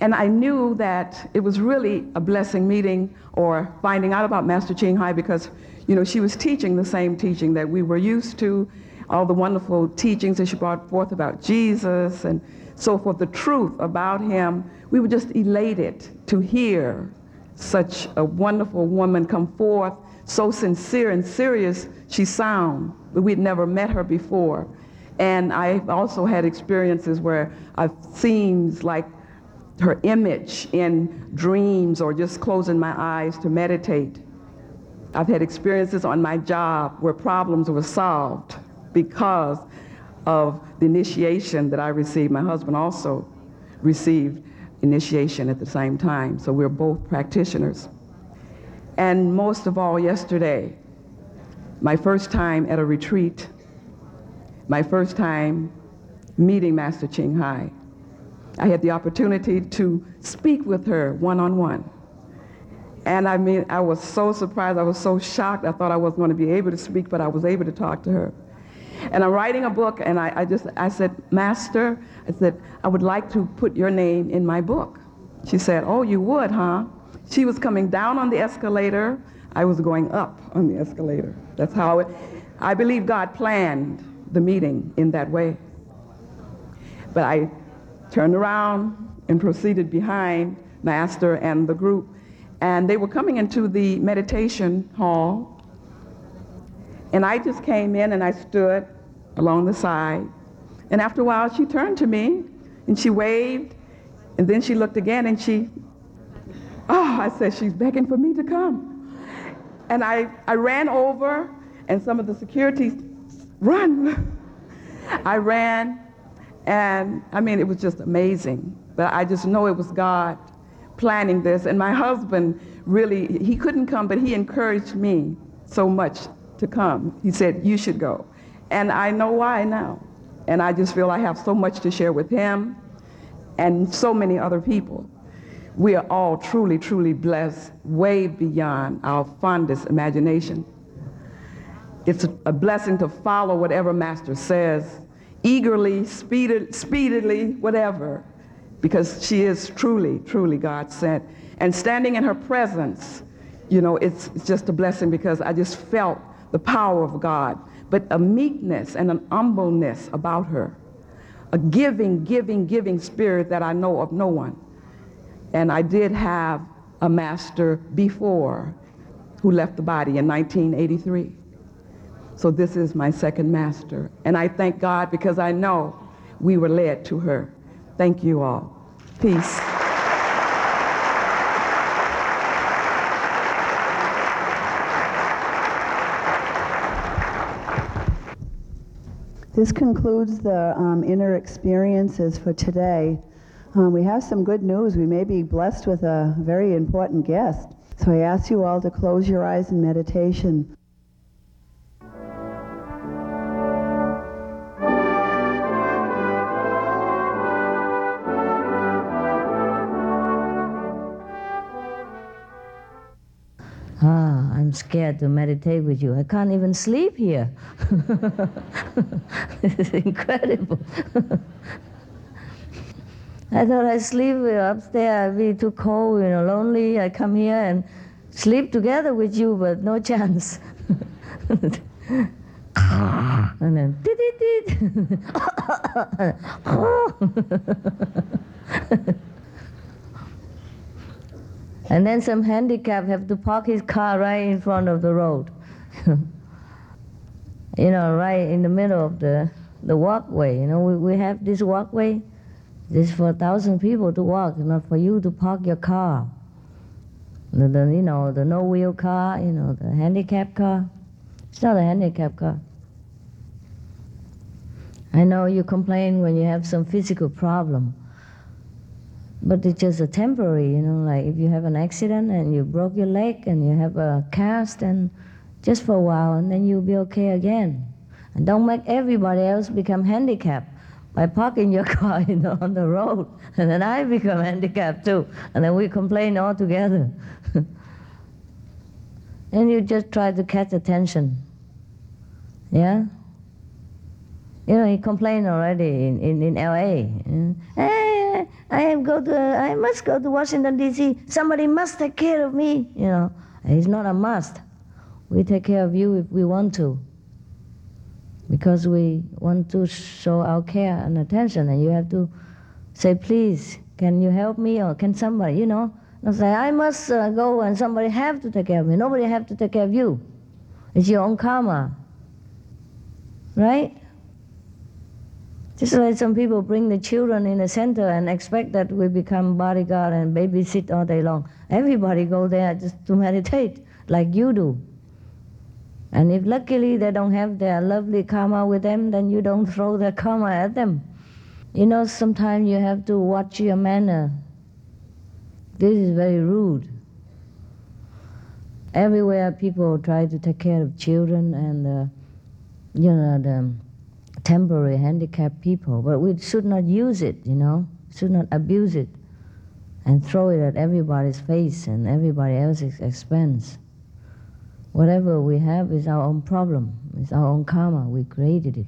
[SPEAKER 7] and I knew that it was really a blessing meeting or finding out about Master Ching Hai because, you know, she was teaching the same teaching that we were used to, all the wonderful teachings that she brought forth about Jesus and so forth, the truth about him. We were just elated to hear such a wonderful woman come forth, so sincere and serious she sound, but we'd never met her before. And I've also had experiences where I've seen like her image in dreams or just closing my eyes to meditate. I've had experiences on my job where problems were solved because of the initiation that I received. My husband also received initiation at the same time, so we're both practitioners. And most of all, yesterday, my first time at a retreat, my first time meeting Master Ching Hai. I had the opportunity to speak with her one on one. And I mean, I was so surprised, I was so shocked. I thought I wasn't going to be able to speak, but I was able to talk to her. And I'm writing a book, and I, I just, I said, Master, I said, I would like to put your name in my book. She said, Oh, you would, huh? She was coming down on the escalator. I was going up on the escalator. That's how it, I believe God planned the meeting in that way. But I turned around and proceeded behind Master and the group. And they were coming into the meditation hall. And I just came in and I stood along the side. And after a while, she turned to me and she waved. And then she looked again and she, oh, I said, she's begging for me to come. And I, I ran over and some of the security run. I ran and I mean, it was just amazing. But I just know it was God planning this. And my husband really, he couldn't come, but he encouraged me so much to come. He said, You should go. And I know why now. And I just feel I have so much to share with him and so many other people. We are all truly, truly blessed, way beyond our fondest imagination. It's a blessing to follow whatever Master says, eagerly, speeded, speedily, whatever, because she is truly, truly God sent. And standing in her presence, you know, it's, it's just a blessing because I just felt the power of God, but a meekness and an humbleness about her, a giving, giving, giving spirit that I know of no one. And I did have a master before who left the body in 1983. So this is my second master. And I thank God because I know we were led to her. Thank you all. Peace.
[SPEAKER 4] This concludes the um, inner experiences for today. Um, we have some good news. We may be blessed with a very important guest. So I ask you all to close your eyes in meditation.
[SPEAKER 1] Scared to meditate with you. I can't even sleep here. this is incredible. I thought I'd sleep upstairs, I'd be too cold, you know, lonely. I come here and sleep together with you, but no chance. and then, did And then some handicap have to park his car right in front of the road. you know, right in the middle of the, the walkway. You know, we, we have this walkway. This is for a thousand people to walk, not for you to park your car. The, the, you know, the no-wheel car, you know, the handicap car. It's not a handicap car. I know you complain when you have some physical problem. But it's just a temporary, you know, like if you have an accident and you broke your leg and you have a cast and just for a while and then you'll be okay again. And don't make everybody else become handicapped by parking your car you know, on the road. And then I become handicapped too. And then we complain all together. and you just try to catch attention. Yeah? You know, he complained already in, in, in LA. Mm. Hey, I go to, I must go to Washington D.C. Somebody must take care of me. You know, it's not a must. We take care of you if we want to, because we want to show our care and attention. And you have to say, please, can you help me, or can somebody, you know? Not say, I must uh, go, and somebody have to take care of me. Nobody have to take care of you. It's your own karma, right? Just like some people bring the children in the center and expect that we become bodyguard and babysit all day long. Everybody go there just to meditate, like you do. And if luckily they don't have their lovely karma with them, then you don't throw the karma at them. You know, sometimes you have to watch your manner. This is very rude. Everywhere people try to take care of children and, uh, you know, the temporary handicapped people, but we should not use it, you know, should not abuse it and throw it at everybody's face and everybody else's expense. Whatever we have is our own problem, it's our own karma, we created it.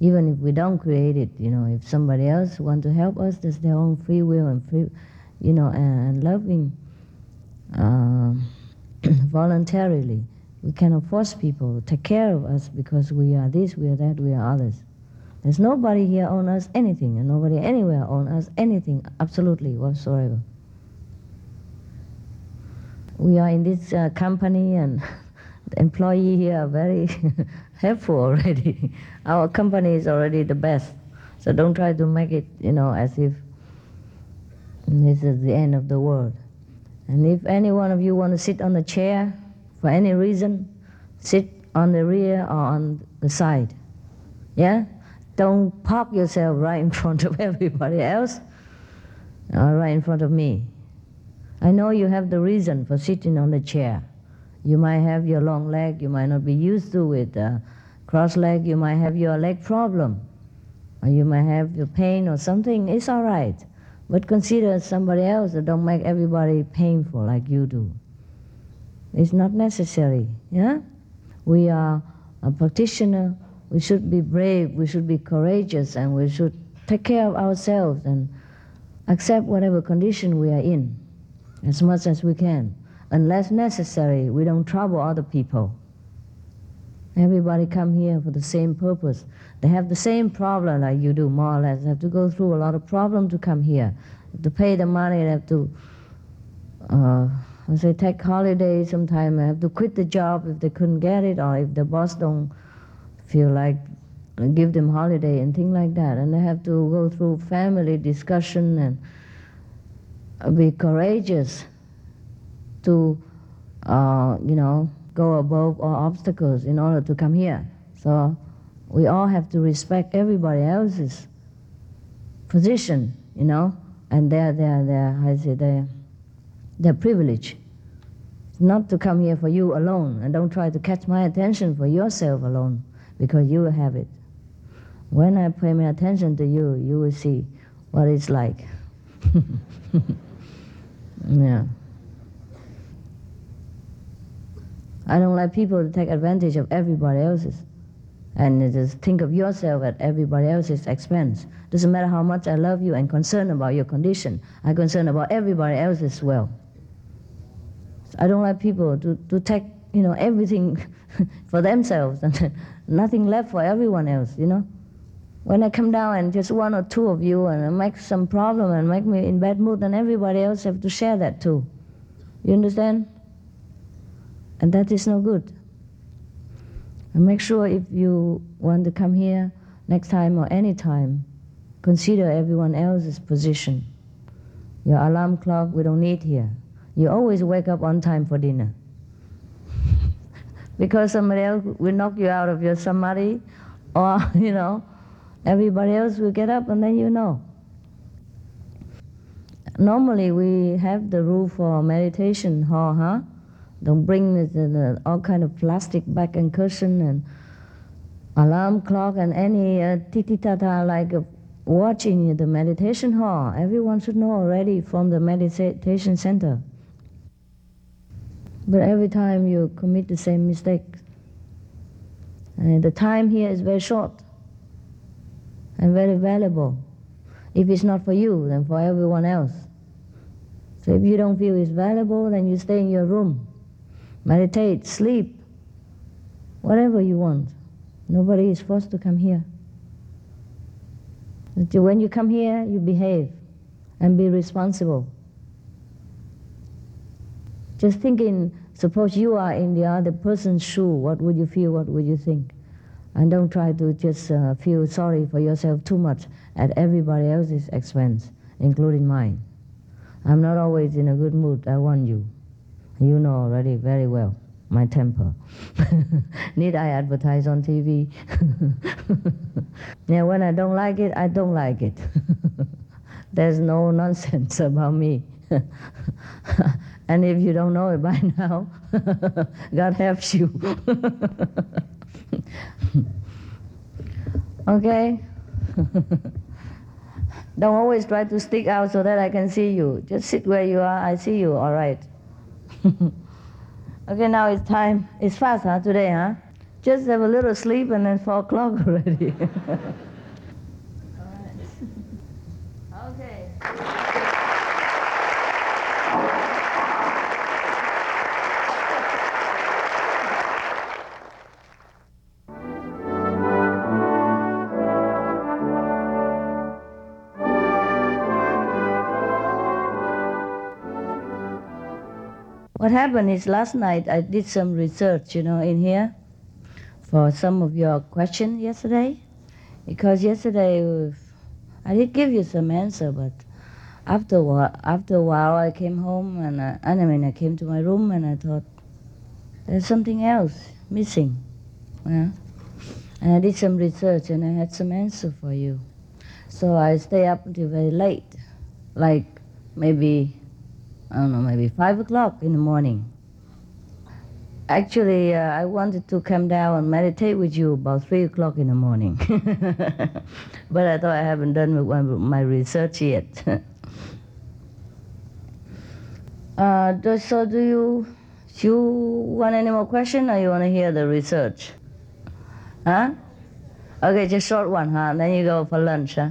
[SPEAKER 1] Even if we don't create it, you know, if somebody else want to help us, that's their own free will and free, you know, and, and loving uh, voluntarily. We cannot force people to take care of us because we are this, we are that, we are others. There's nobody here on us anything, and nobody anywhere on us anything, absolutely whatsoever. We are in this uh, company, and the employee here are very helpful already. Our company is already the best, so don't try to make it, you know, as if this is the end of the world. And if any one of you want to sit on a chair for any reason, sit on the rear or on the side. Yeah? Don't park yourself right in front of everybody else or right in front of me. I know you have the reason for sitting on the chair. You might have your long leg, you might not be used to it. Uh, cross leg, you might have your leg problem. Or you might have your pain or something. It's all right. But consider somebody else that don't make everybody painful like you do. It's not necessary. Yeah? We are a practitioner. We should be brave. We should be courageous, and we should take care of ourselves and accept whatever condition we are in, as much as we can. Unless necessary, we don't trouble other people. Everybody come here for the same purpose. They have the same problem like you do, more or less. They have to go through a lot of problem to come here. To pay the money, they have to, uh, I say, take holiday sometimes They have to quit the job if they couldn't get it, or if the boss don't feel like give them holiday and things like that. And they have to go through family discussion and be courageous to, uh, you know, go above all obstacles in order to come here. So we all have to respect everybody else's position, you know, and their their I say their their privilege. Not to come here for you alone, and don't try to catch my attention for yourself alone, because you have it. When I pay my attention to you, you will see what it's like. yeah. I don't like people to take advantage of everybody else's and just think of yourself at everybody else's expense. Doesn't matter how much I love you and concern about your condition. I'm concerned about everybody else as well. I don't like people to, to take, you know, everything for themselves and nothing left for everyone else, you know. When I come down and just one or two of you and make some problem and make me in bad mood, then everybody else have to share that too. You understand? And that is no good. And make sure if you want to come here next time or any time, consider everyone else's position. Your alarm clock, we don't need here. You always wake up on time for dinner. because somebody else will knock you out of your samadhi, or, you know, everybody else will get up and then you know. Normally, we have the rule for meditation hall, huh? Don't bring the, the, all kind of plastic back and cushion and alarm clock and any uh, titi-tata like uh, watching the meditation hall. Everyone should know already from the meditation center. But every time you commit the same mistake. And the time here is very short and very valuable. If it's not for you, then for everyone else. So if you don't feel it's valuable, then you stay in your room meditate, sleep, whatever you want. Nobody is forced to come here. But when you come here, you behave and be responsible. Just thinking, suppose you are in the other person's shoe, what would you feel, what would you think? And don't try to just uh, feel sorry for yourself too much at everybody else's expense, including mine. I'm not always in a good mood, I warn you. You know already very well. my temper. Need I advertise on TV? yeah, when I don't like it, I don't like it. There's no nonsense about me. And if you don't know it by now, God helps you. okay? don't always try to stick out so that I can see you. Just sit where you are, I see you, all right. okay, now it's time. It's fast, huh, today, huh? Just have a little sleep and then 4 o'clock already. What happened is last night I did some research, you know, in here for some of your questions yesterday. Because yesterday I did give you some answer, but after a while, after a while I came home and I, I mean I came to my room and I thought there's something else missing. Yeah? And I did some research and I had some answer for you. So I stay up until very late, like maybe I don't know, maybe five o'clock in the morning. Actually, uh, I wanted to come down and meditate with you about three o'clock in the morning, but I thought I haven't done my, research yet. uh, so, do you you want any more question, or you want to hear the research? Huh? Okay, just short one, huh? Then you go for lunch, huh?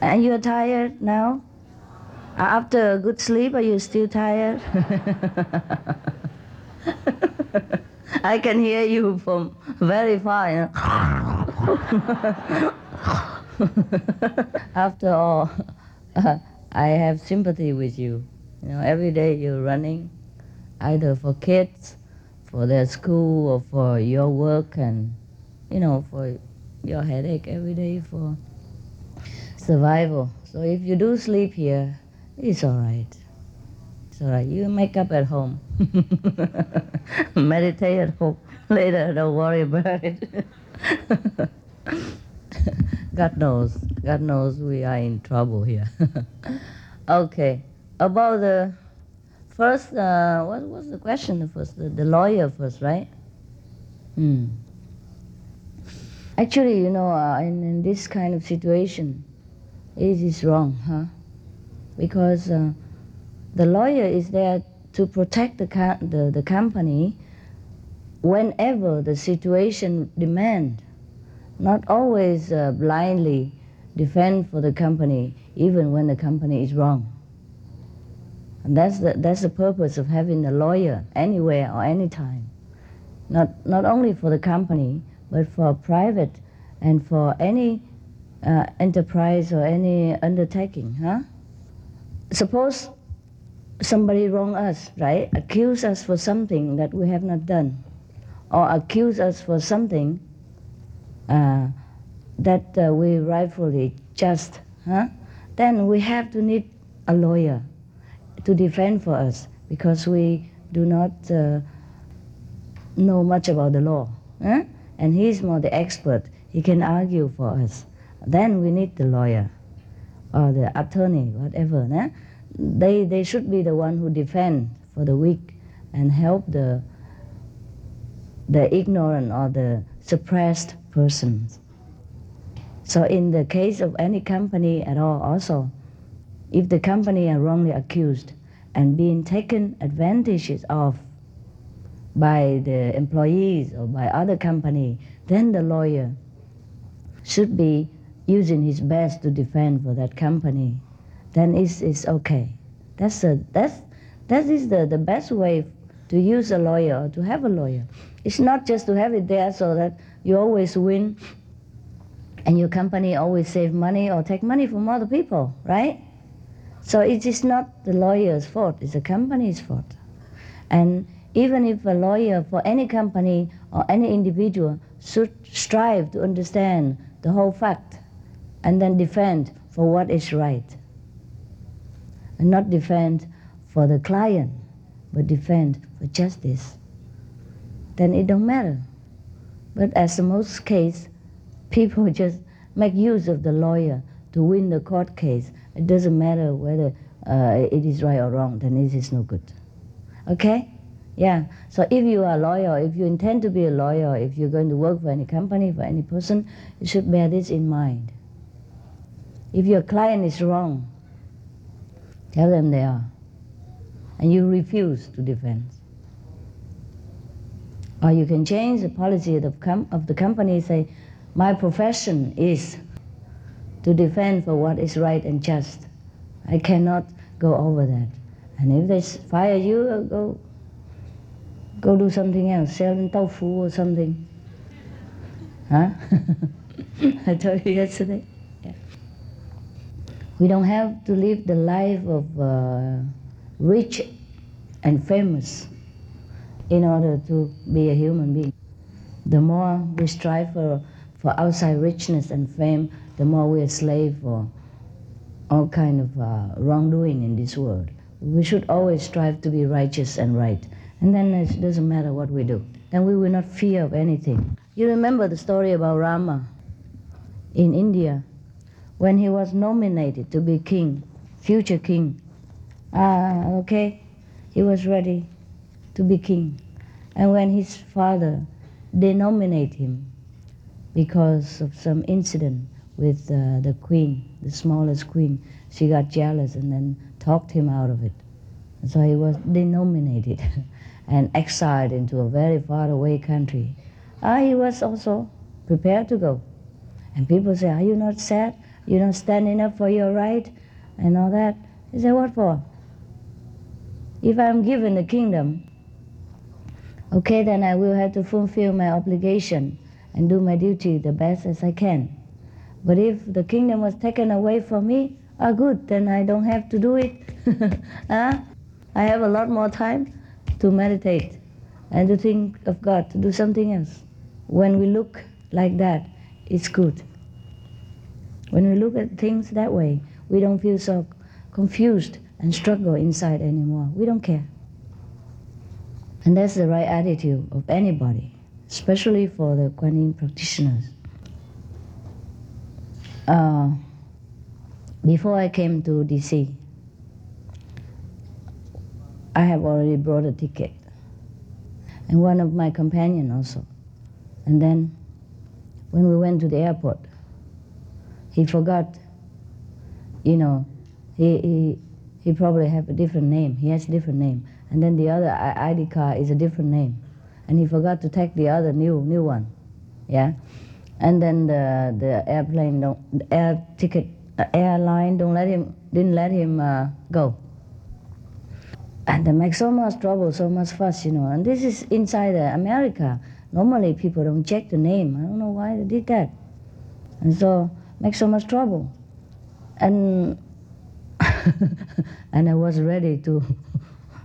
[SPEAKER 1] And you're tired now? After a good sleep, are you still tired? I can hear you from very far. You know? After all, uh, I have sympathy with you. You know, every day you're running, either for kids, for their school, or for your work, and you know, for your headache every day for survival. So if you do sleep here, it's all right. It's all right. You make up at home. Meditate at home. Later, don't worry about it. God knows. God knows we are in trouble here. okay. About the first, uh, what was the question first? The, the lawyer first, right? Hmm. Actually, you know, uh, in, in this kind of situation, it is wrong, huh? Because uh, the lawyer is there to protect the, co- the, the company whenever the situation demand, not always uh, blindly defend for the company even when the company is wrong. And that's the, that's the purpose of having a lawyer anywhere or anytime. Not, not only for the company, but for private and for any uh, enterprise or any undertaking, huh? Suppose somebody wrong us, right? Accuse us for something that we have not done, or accuse us for something uh, that uh, we rightfully just, huh? Then we have to need a lawyer to defend for us because we do not uh, know much about the law, huh? and he's more the expert. He can argue for us. Then we need the lawyer or the attorney, whatever. They, they should be the one who defend for the weak and help the, the ignorant or the suppressed persons. So in the case of any company at all also, if the company are wrongly accused and being taken advantages of by the employees or by other company, then the lawyer should be using his best to defend for that company, then it's, it's okay. That's, a, that's, that is the, the best way to use a lawyer or to have a lawyer. It's not just to have it there so that you always win and your company always save money or take money from other people, right? So it is not the lawyer's fault, it's the company's fault. And even if a lawyer for any company or any individual should strive to understand the whole fact and then defend for what is right and not defend for the client but defend for justice, then it don't matter. But as the most case, people just make use of the lawyer to win the court case. It doesn't matter whether uh, it is right or wrong, then it is no good. Okay? Yeah. So if you are a lawyer, if you intend to be a lawyer, if you're going to work for any company, for any person, you should bear this in mind. If your client is wrong, tell them they are. And you refuse to defend. Or you can change the policy of the, com- of the company, say, my profession is to defend for what is right and just. I cannot go over that. And if they fire you, uh, go go do something else, selling tofu or something. Huh? I told you yesterday. We don't have to live the life of uh, rich and famous in order to be a human being. The more we strive for, for outside richness and fame, the more we are slave for all kind of uh, wrongdoing in this world. We should always strive to be righteous and right. And then it doesn't matter what we do. Then we will not fear of anything. You remember the story about Rama in India when he was nominated to be king, future king. Ah, okay, he was ready to be king. And when his father denominated him because of some incident with uh, the queen, the smallest queen, she got jealous and then talked him out of it. And so he was denominated and exiled into a very far away country. Ah, he was also prepared to go. And people say, Are you not sad? You're not standing up for your right? And all that. He said, What for? If I'm given the kingdom, okay, then I will have to fulfill my obligation and do my duty the best as I can. But if the kingdom was taken away from me, ah, good, then I don't have to do it. huh? I have a lot more time to meditate and to think of God, to do something else. When we look like that, it's good. When we look at things that way, we don't feel so confused and struggle inside anymore. We don't care. And that's the right attitude of anybody, especially for the Kuan Yin practitioners. Uh, before I came to DC, I have already brought a ticket, and one of my companion also. And then, when we went to the airport, he forgot. You know, he he he probably have a different name. He has a different name, and then the other ID card is a different name, and he forgot to take the other new new one. Yeah, and then the the airplane don't the air ticket uh, airline don't let him didn't let him uh, go. And they make so much trouble, so much fuss, you know. And this is inside America. Normally people don't check the name. I don't know why they did that. And so make so much trouble. And and I was ready to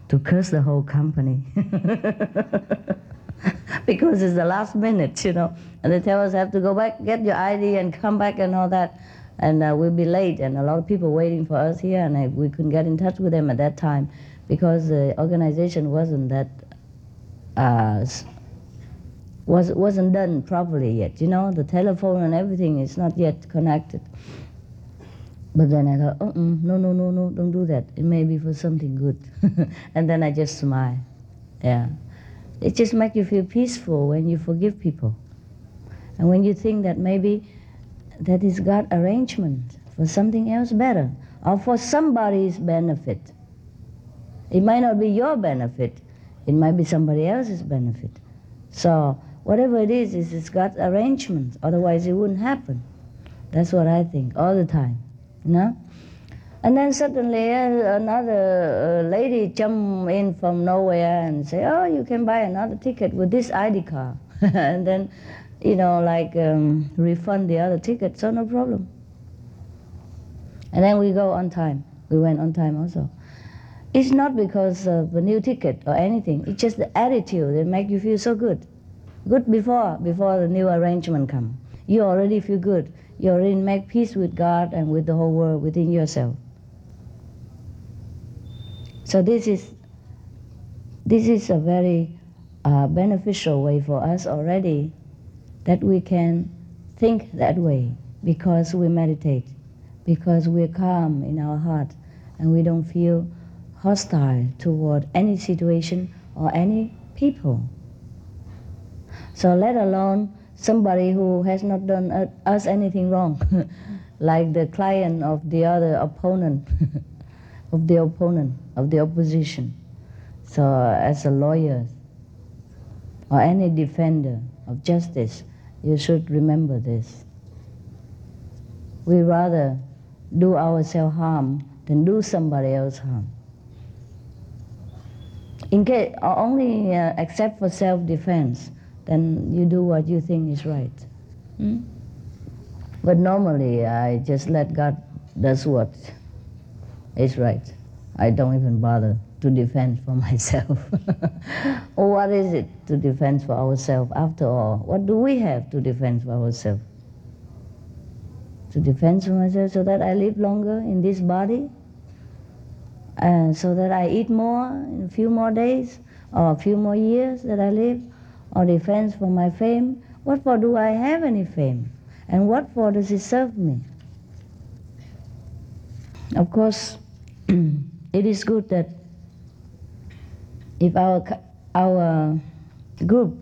[SPEAKER 1] to curse the whole company. because it's the last minute, you know. And they tell us have to go back, get your ID, and come back and all that. And uh, we'll be late, and a lot of people waiting for us here, and we couldn't get in touch with them at that time because the organization wasn't that uh, was wasn't done properly yet. You know, the telephone and everything is not yet connected. But then I thought, oh, no, no, no, no, don't do that. It may be for something good. and then I just smile. Yeah. It just makes you feel peaceful when you forgive people. And when you think that maybe that is God arrangement for something else better or for somebody's benefit. It might not be your benefit. It might be somebody else's benefit. So whatever it is, is it's God's arrangement. Otherwise it wouldn't happen. That's what I think all the time. You know? And then suddenly uh, another uh, lady jump in from nowhere and say, "Oh, you can buy another ticket with this ID card," and then, you know, like um, refund the other ticket. So no problem. And then we go on time. We went on time also. It's not because of a new ticket or anything. It's just the attitude that make you feel so good. Good before before the new arrangement come. You already feel good. You already make peace with God and with the whole world within yourself. So this is this is a very uh, beneficial way for us already that we can think that way because we meditate, because we're calm in our heart and we don't feel hostile toward any situation or any people. So let alone somebody who has not done us anything wrong, like the client of the other opponent, of the opponent, of the opposition. So as a lawyer or any defender of justice, you should remember this. We rather do ourselves harm than do somebody else harm. In case, only uh, except for self-defense, then you do what you think is right. Hmm? But normally, I just let God does what is right. I don't even bother to defend for myself. what is it to defend for ourselves? After all, what do we have to defend for ourselves? To defend for myself so that I live longer in this body? And so that I eat more in a few more days or a few more years that I live? Or defense for my fame? What for do I have any fame? And what for does it serve me? Of course, it is good that if our, our group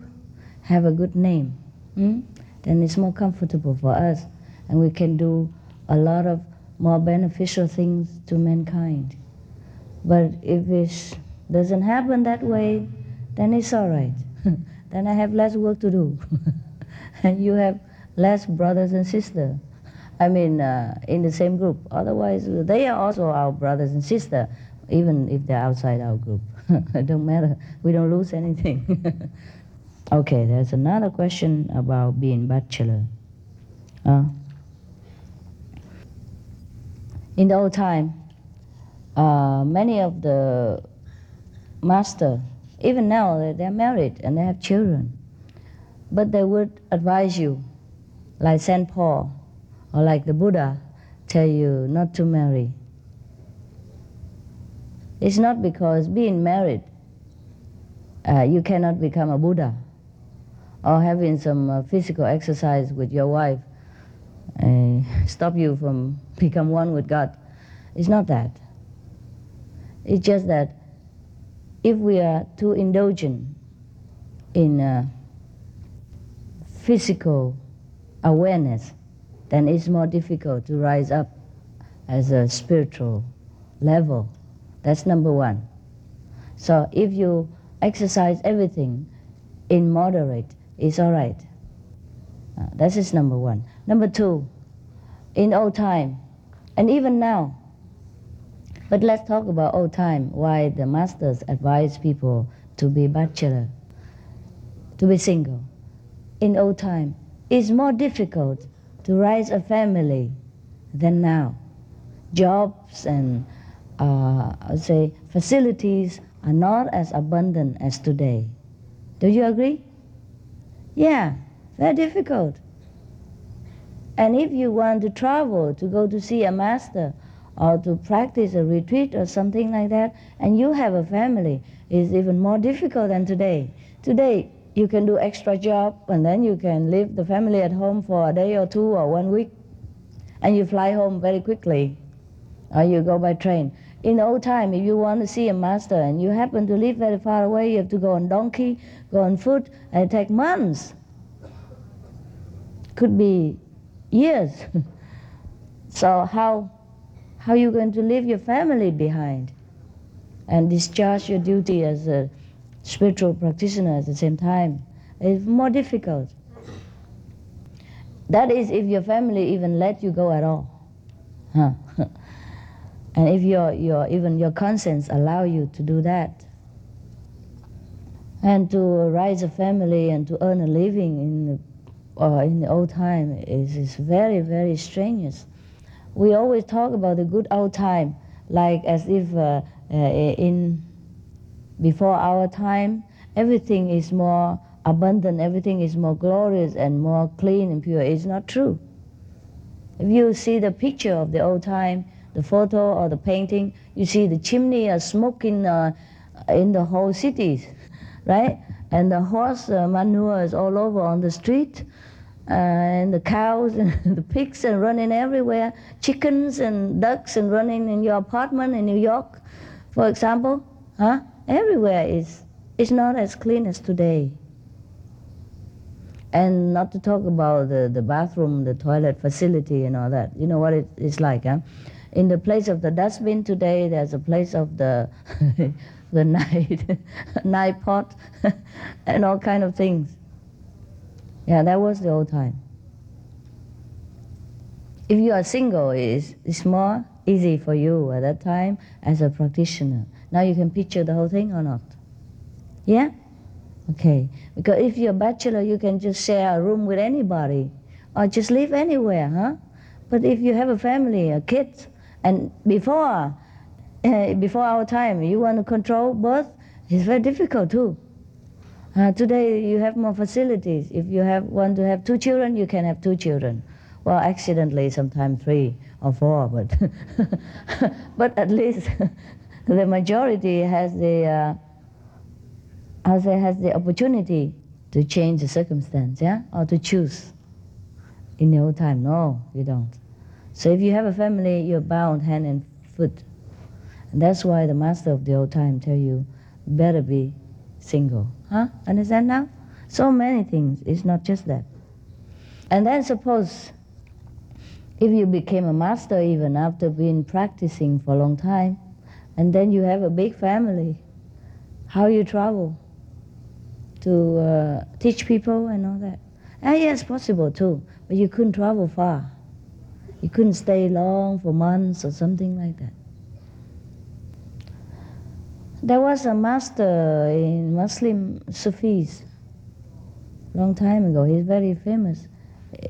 [SPEAKER 1] have a good name, hmm, then it's more comfortable for us and we can do a lot of more beneficial things to mankind. But if it doesn't happen that way, then it's all right. then I have less work to do. and you have less brothers and sisters. I mean, uh, in the same group. Otherwise, they are also our brothers and sisters, even if they're outside our group. it don't matter. We don't lose anything. okay, there's another question about being bachelor. Uh, in the old time, uh, many of the master, even now, they're married and they have children. But they would advise you, like St. Paul or like the Buddha, tell you not to marry. It's not because being married, uh, you cannot become a Buddha or having some uh, physical exercise with your wife uh, stop you from become one with God. It's not that. It's just that if we are too indulgent in uh, physical awareness, then it's more difficult to rise up as a spiritual level. That's number one. So if you exercise everything in moderate, it's all right. Uh, that is number one. Number two, in old time, and even now, but let's talk about old time, why the masters advise people to be bachelor, to be single. In old time, it's more difficult to raise a family than now. Jobs and uh, I'd say facilities are not as abundant as today. Do you agree? Yeah, very difficult. And if you want to travel to go to see a master or to practice a retreat or something like that, and you have a family, is even more difficult than today. Today, you can do extra job and then you can leave the family at home for a day or two or one week, and you fly home very quickly, or you go by train. In old time, if you want to see a master and you happen to live very far away, you have to go on donkey, go on foot, and it take months. Could be years. so how how are you going to leave your family behind and discharge your duty as a spiritual practitioner at the same time? It's more difficult. That is if your family even let you go at all. Huh. and if your, your, even your conscience allow you to do that. And to raise a family and to earn a living in the uh, in the old time is, is very, very strenuous. We always talk about the good old time, like as if uh, uh, in before our time, everything is more abundant, everything is more glorious and more clean and pure. It's not true. If you see the picture of the old time, the photo or the painting, you see the chimney uh, smoking uh, in the whole cities, right? And the horse uh, manure is all over on the street, uh, and the cows and the pigs are running everywhere, chickens and ducks and running in your apartment in New York, for example, huh? Everywhere is is not as clean as today. And not to talk about the, the bathroom, the toilet facility and all that. You know what it is like, huh? In the place of the dustbin today, there's a place of the the night night pot and all kind of things. Yeah, that was the old time. If you are single, it's, it's more easy for you at that time as a practitioner. Now you can picture the whole thing or not? Yeah? Okay. Because if you're a bachelor, you can just share a room with anybody or just live anywhere, huh? But if you have a family, a kid, and before, uh, before our time, you want to control birth, it's very difficult too. Uh, today you have more facilities. If you have want to have two children, you can have two children. Well, accidentally, sometimes three or four, but but at least the majority has the uh, has has the opportunity to change the circumstance, yeah, or to choose. In the old time, no, you don't. So if you have a family, you're bound hand and foot. And that's why the master of the old time tell you, better be single. Huh? Understand now? So many things. It's not just that. And then suppose if you became a master even after being practicing for a long time, and then you have a big family, how you travel to uh, teach people and all that. Ah, yes, possible too, but you couldn't travel far. You couldn't stay long for months or something like that. There was a master in Muslim Sufis long time ago. He's very famous.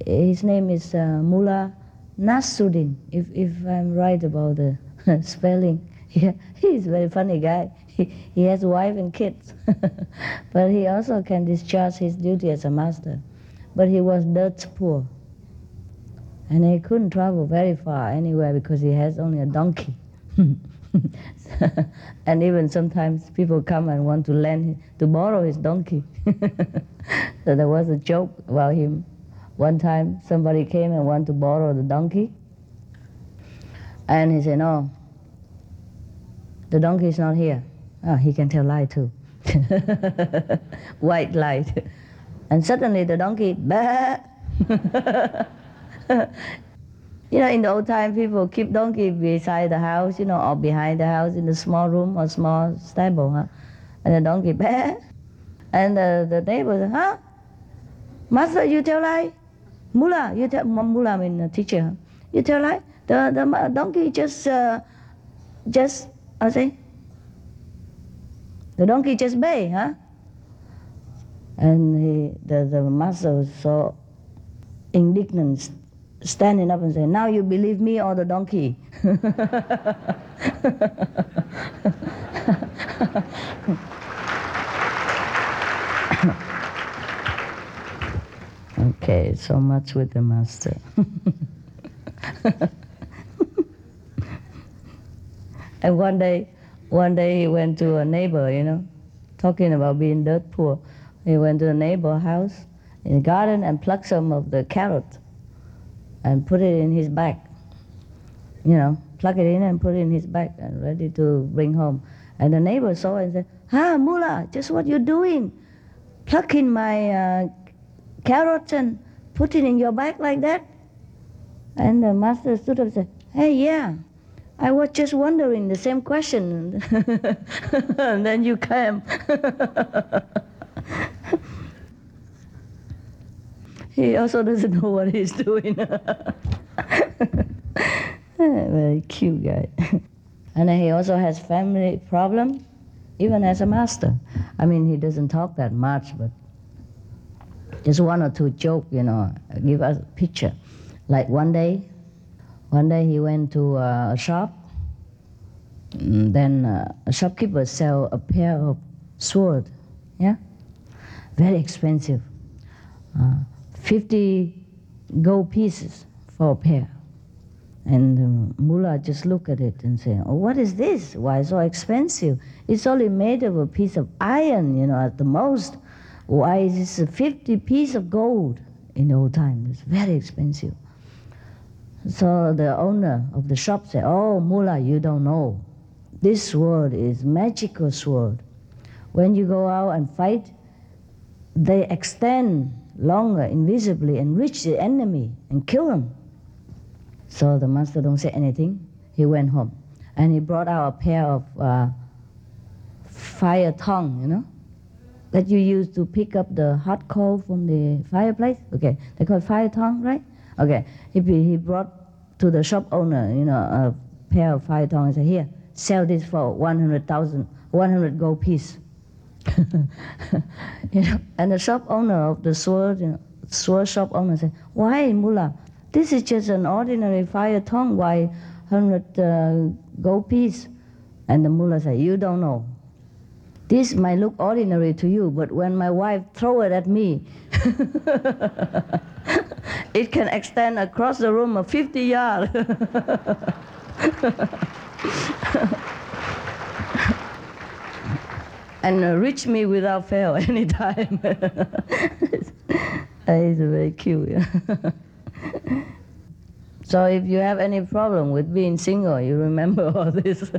[SPEAKER 1] His name is uh, Mullah Nasruddin, if, if I'm right about the spelling. Yeah, he's a very funny guy. He, he has wife and kids, but he also can discharge his duty as a master. But he was dirt poor, and he couldn't travel very far anywhere because he has only a donkey. and even sometimes people come and want to lend to borrow his donkey. so there was a joke about him. One time somebody came and wanted to borrow the donkey, and he said, "No, the donkey is not here." Oh, he can tell lie too. White light. And suddenly the donkey, bah! You know, in the old time, people keep donkey beside the house, you know, or behind the house in a small room or small stable, huh? And the donkey, bah! And the, the said, huh? Master, you tell lie? Mullah, you tell, Mullah means a teacher? You tell lie? The, the donkey just, uh, just, I say, the donkey just bay, huh? And he, the, the master was so indignant, standing up and saying, Now you believe me or the donkey? okay, so much with the master. and one day, one day he went to a neighbor, you know, talking about being dirt poor. He went to the neighbor house in the garden and plucked some of the carrot and put it in his bag. You know, plug it in and put it in his bag and ready to bring home. And the neighbor saw and said, Ah, Mullah, just what you're doing. Plucking my uh, carrots and put it in your bag like that. And the master stood up and said, Hey, yeah, I was just wondering the same question. and then you came. he also doesn't know what he's doing. Very cute guy. and he also has family problem, even as a master. I mean, he doesn't talk that much, but just one or two joke, you know, give us a picture. Like one day, one day he went to uh, a shop. And then uh, a shopkeeper sell a pair of sword, yeah, very expensive, uh, 50 gold pieces for a pair. And um, mullah just look at it and say, oh, what is this? Why so expensive? It's only made of a piece of iron, you know, at the most. Why is this a 50 piece of gold in the old time? It's very expensive. So the owner of the shop said, oh, mullah, you don't know. This sword is magical sword. When you go out and fight, they extend longer, invisibly, and reach the enemy and kill them. So the master don't say anything. He went home, and he brought out a pair of uh, fire tongue, you know, that you use to pick up the hot coal from the fireplace. Okay, they call fire tongue, right? Okay, he he brought to the shop owner, you know, a pair of fire tongue and said, "Here, sell this for 100,000, 100 gold piece." You know, and the shop owner of the sword, you know, sword shop owner said, "Why, mullah? This is just an ordinary fire tongue. Why, hundred uh, gold piece?" And the mullah said, "You don't know. This might look ordinary to you, but when my wife throw it at me, it can extend across the room of 50 yards." and uh, reach me without fail anytime. it's very cute. so if you have any problem with being single, you remember all this.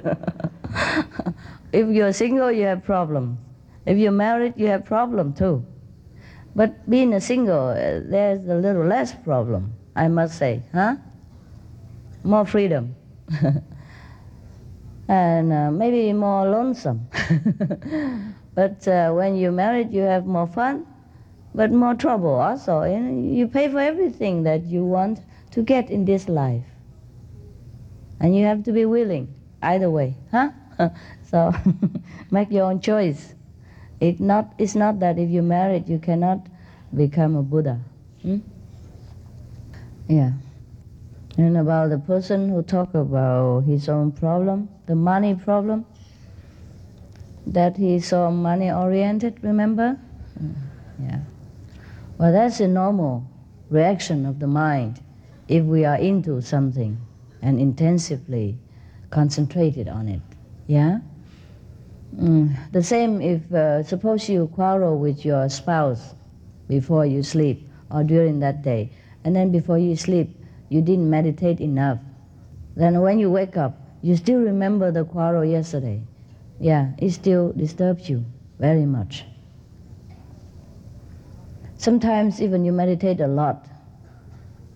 [SPEAKER 1] if you're single, you have problem. If you're married, you have problem too. But being a single, uh, there's a little less problem, I must say, huh? More freedom. And uh, maybe more lonesome. but uh, when you're married, you have more fun, but more trouble also. You, know, you pay for everything that you want to get in this life. And you have to be willing, either way, huh? so make your own choice. It not, it's not that if you're married, you cannot become a Buddha. Hmm? Yeah. And about the person who talk about his own problem, the money problem, that he's so money oriented, remember? Mm, Yeah. Well, that's a normal reaction of the mind if we are into something and intensively concentrated on it. Yeah? Mm. The same if, uh, suppose you quarrel with your spouse before you sleep or during that day, and then before you sleep, you didn't meditate enough. Then when you wake up, you still remember the quarrel yesterday. Yeah, it still disturbs you very much. Sometimes even you meditate a lot,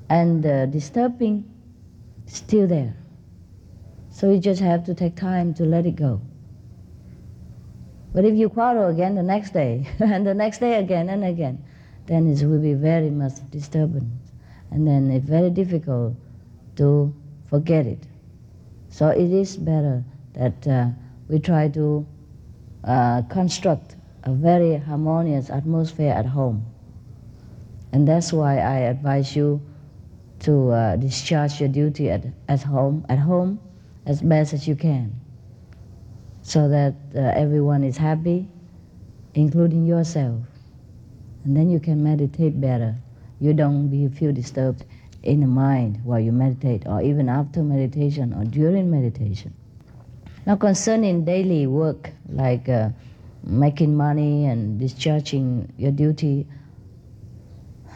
[SPEAKER 1] and the disturbing still there. So you just have to take time to let it go. But if you quarrel again the next day, and the next day again and again, then it will be very much disturbance. And then it's very difficult to forget it. So it is better that uh, we try to uh, construct a very harmonious atmosphere at home. And that's why I advise you to uh, discharge your duty at, at home, at home as best as you can, so that uh, everyone is happy, including yourself. And then you can meditate better. You don't be, feel disturbed in the mind while you meditate, or even after meditation, or during meditation. Now, concerning daily work, like uh, making money and discharging your duty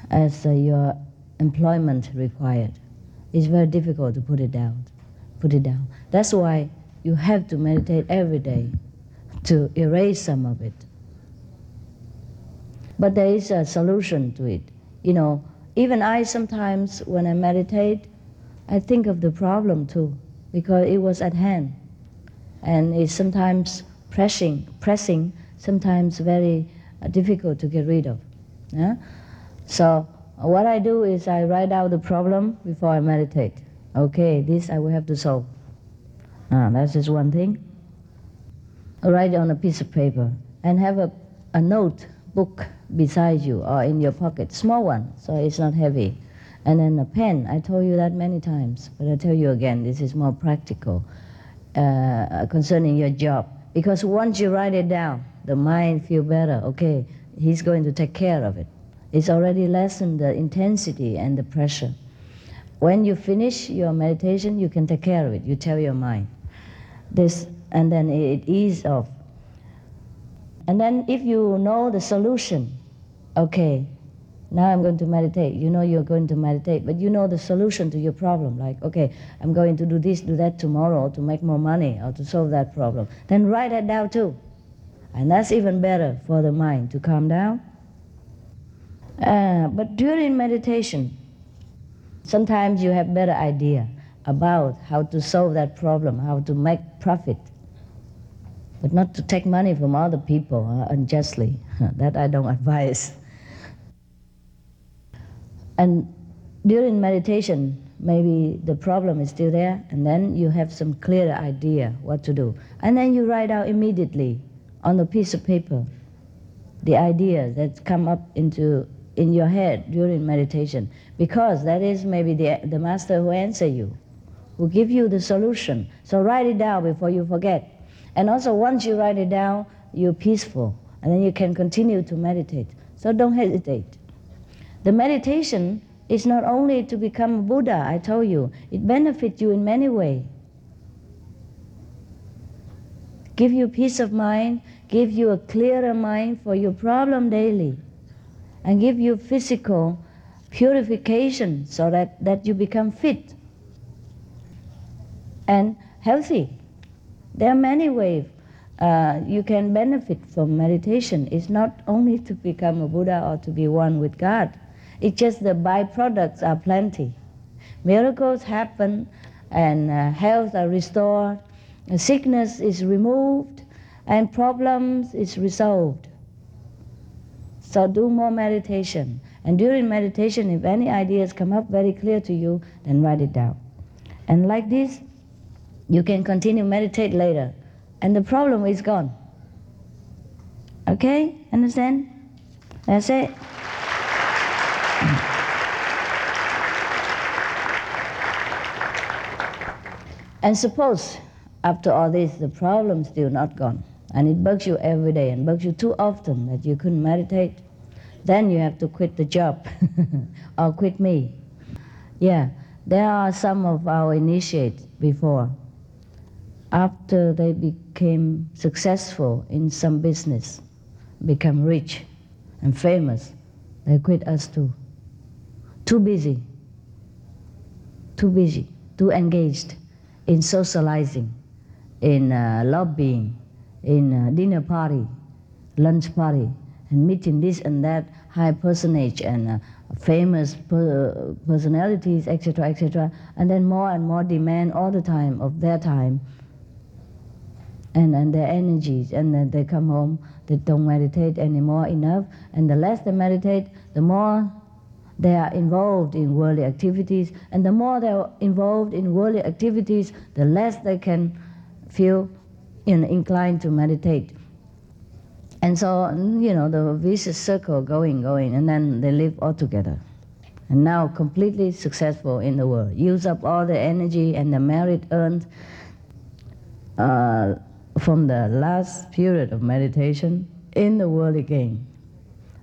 [SPEAKER 1] as uh, your employment required, it's very difficult to put it down. Put it down. That's why you have to meditate every day to erase some of it. But there is a solution to it. You know, even I sometimes, when I meditate, I think of the problem too, because it was at hand. And it's sometimes pressing, pressing, sometimes very uh, difficult to get rid of. Yeah? So what I do is I write out the problem before I meditate. Okay, this I will have to solve. Ah, that's just one thing. Write it on a piece of paper and have a, a note book beside you or in your pocket, small one, so it's not heavy. And then a pen. I told you that many times, but I tell you again, this is more practical uh, concerning your job. Because once you write it down, the mind feel better. Okay, he's going to take care of it. It's already lessened the intensity and the pressure. when you finish your meditation, you can take care of it. You tell your mind this, and then it ease off. And then if you know the solution, okay, now I'm going to meditate. You know you're going to meditate, but you know the solution to your problem. Like, okay, I'm going to do this, do that tomorrow to make more money or to solve that problem. Then write it down too. And that's even better for the mind to calm down. Uh, but during meditation, sometimes you have better idea about how to solve that problem, how to make profit, but not to take money from other people uh, unjustly. that I don't advise. And during meditation, maybe the problem is still there, and then you have some clear idea what to do. And then you write out immediately on a piece of paper the ideas that come up into in your head during meditation, because that is maybe the, the master who answer you, who give you the solution. So write it down before you forget. And also once you write it down, you're peaceful, and then you can continue to meditate. So don't hesitate. The meditation is not only to become a Buddha, I told you, it benefits you in many ways. Give you peace of mind, give you a clearer mind for your problem daily, and give you physical purification so that, that you become fit and healthy. There are many ways uh, you can benefit from meditation. It's not only to become a Buddha or to be one with God. It's just the byproducts are plenty. Miracles happen and uh, health are restored, sickness is removed, and problems is resolved. So do more meditation. And during meditation, if any ideas come up very clear to you, then write it down. And like this, you can continue meditate later. And the problem is gone. Okay? Understand? That's it. And suppose after all this the problem still not gone and it bugs you every day and bugs you too often that you couldn't meditate, then you have to quit the job or quit me. Yeah, there are some of our initiates before. After they became successful in some business, become rich and famous, they quit us too. Too busy, too busy, too engaged in socializing, in uh, lobbying, in uh, dinner party, lunch party, and meeting this and that high personage and uh, famous per personalities, etc., etc., and then more and more demand all the time of their time and, and their energies, and then they come home, they don't meditate anymore enough, and the less they meditate, the more they are involved in worldly activities, and the more they're involved in worldly activities, the less they can feel you know, inclined to meditate. And so, you know, the vicious circle going, going, and then they live all together. And now completely successful in the world. Use up all the energy and the merit earned uh, from the last period of meditation in the world again.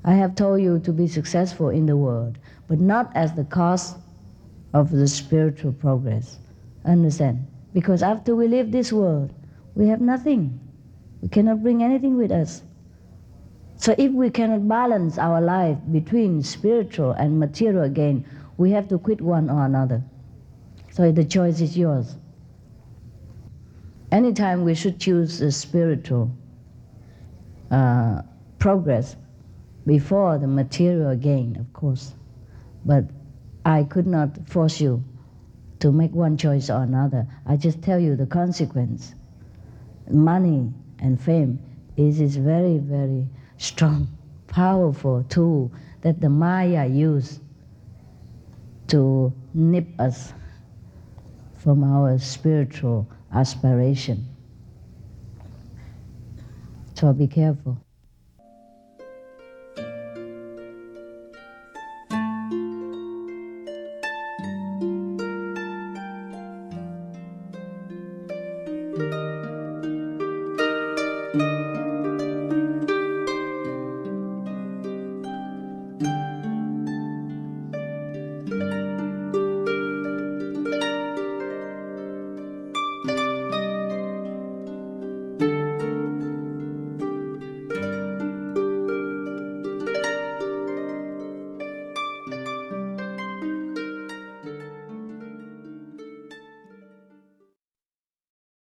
[SPEAKER 1] I have told you to be successful in the world, but not as the cost of the spiritual progress. Understand? Because after we leave this world, we have nothing. We cannot bring anything with us. So if we cannot balance our life between spiritual and material gain, we have to quit one or another. So the choice is yours. Anytime we should choose the spiritual uh, progress before the material gain, of course. But I could not force you to make one choice or another. I just tell you the consequence. Money and fame is this very, very strong, powerful tool that the Maya use to nip us from our spiritual aspiration. So be careful.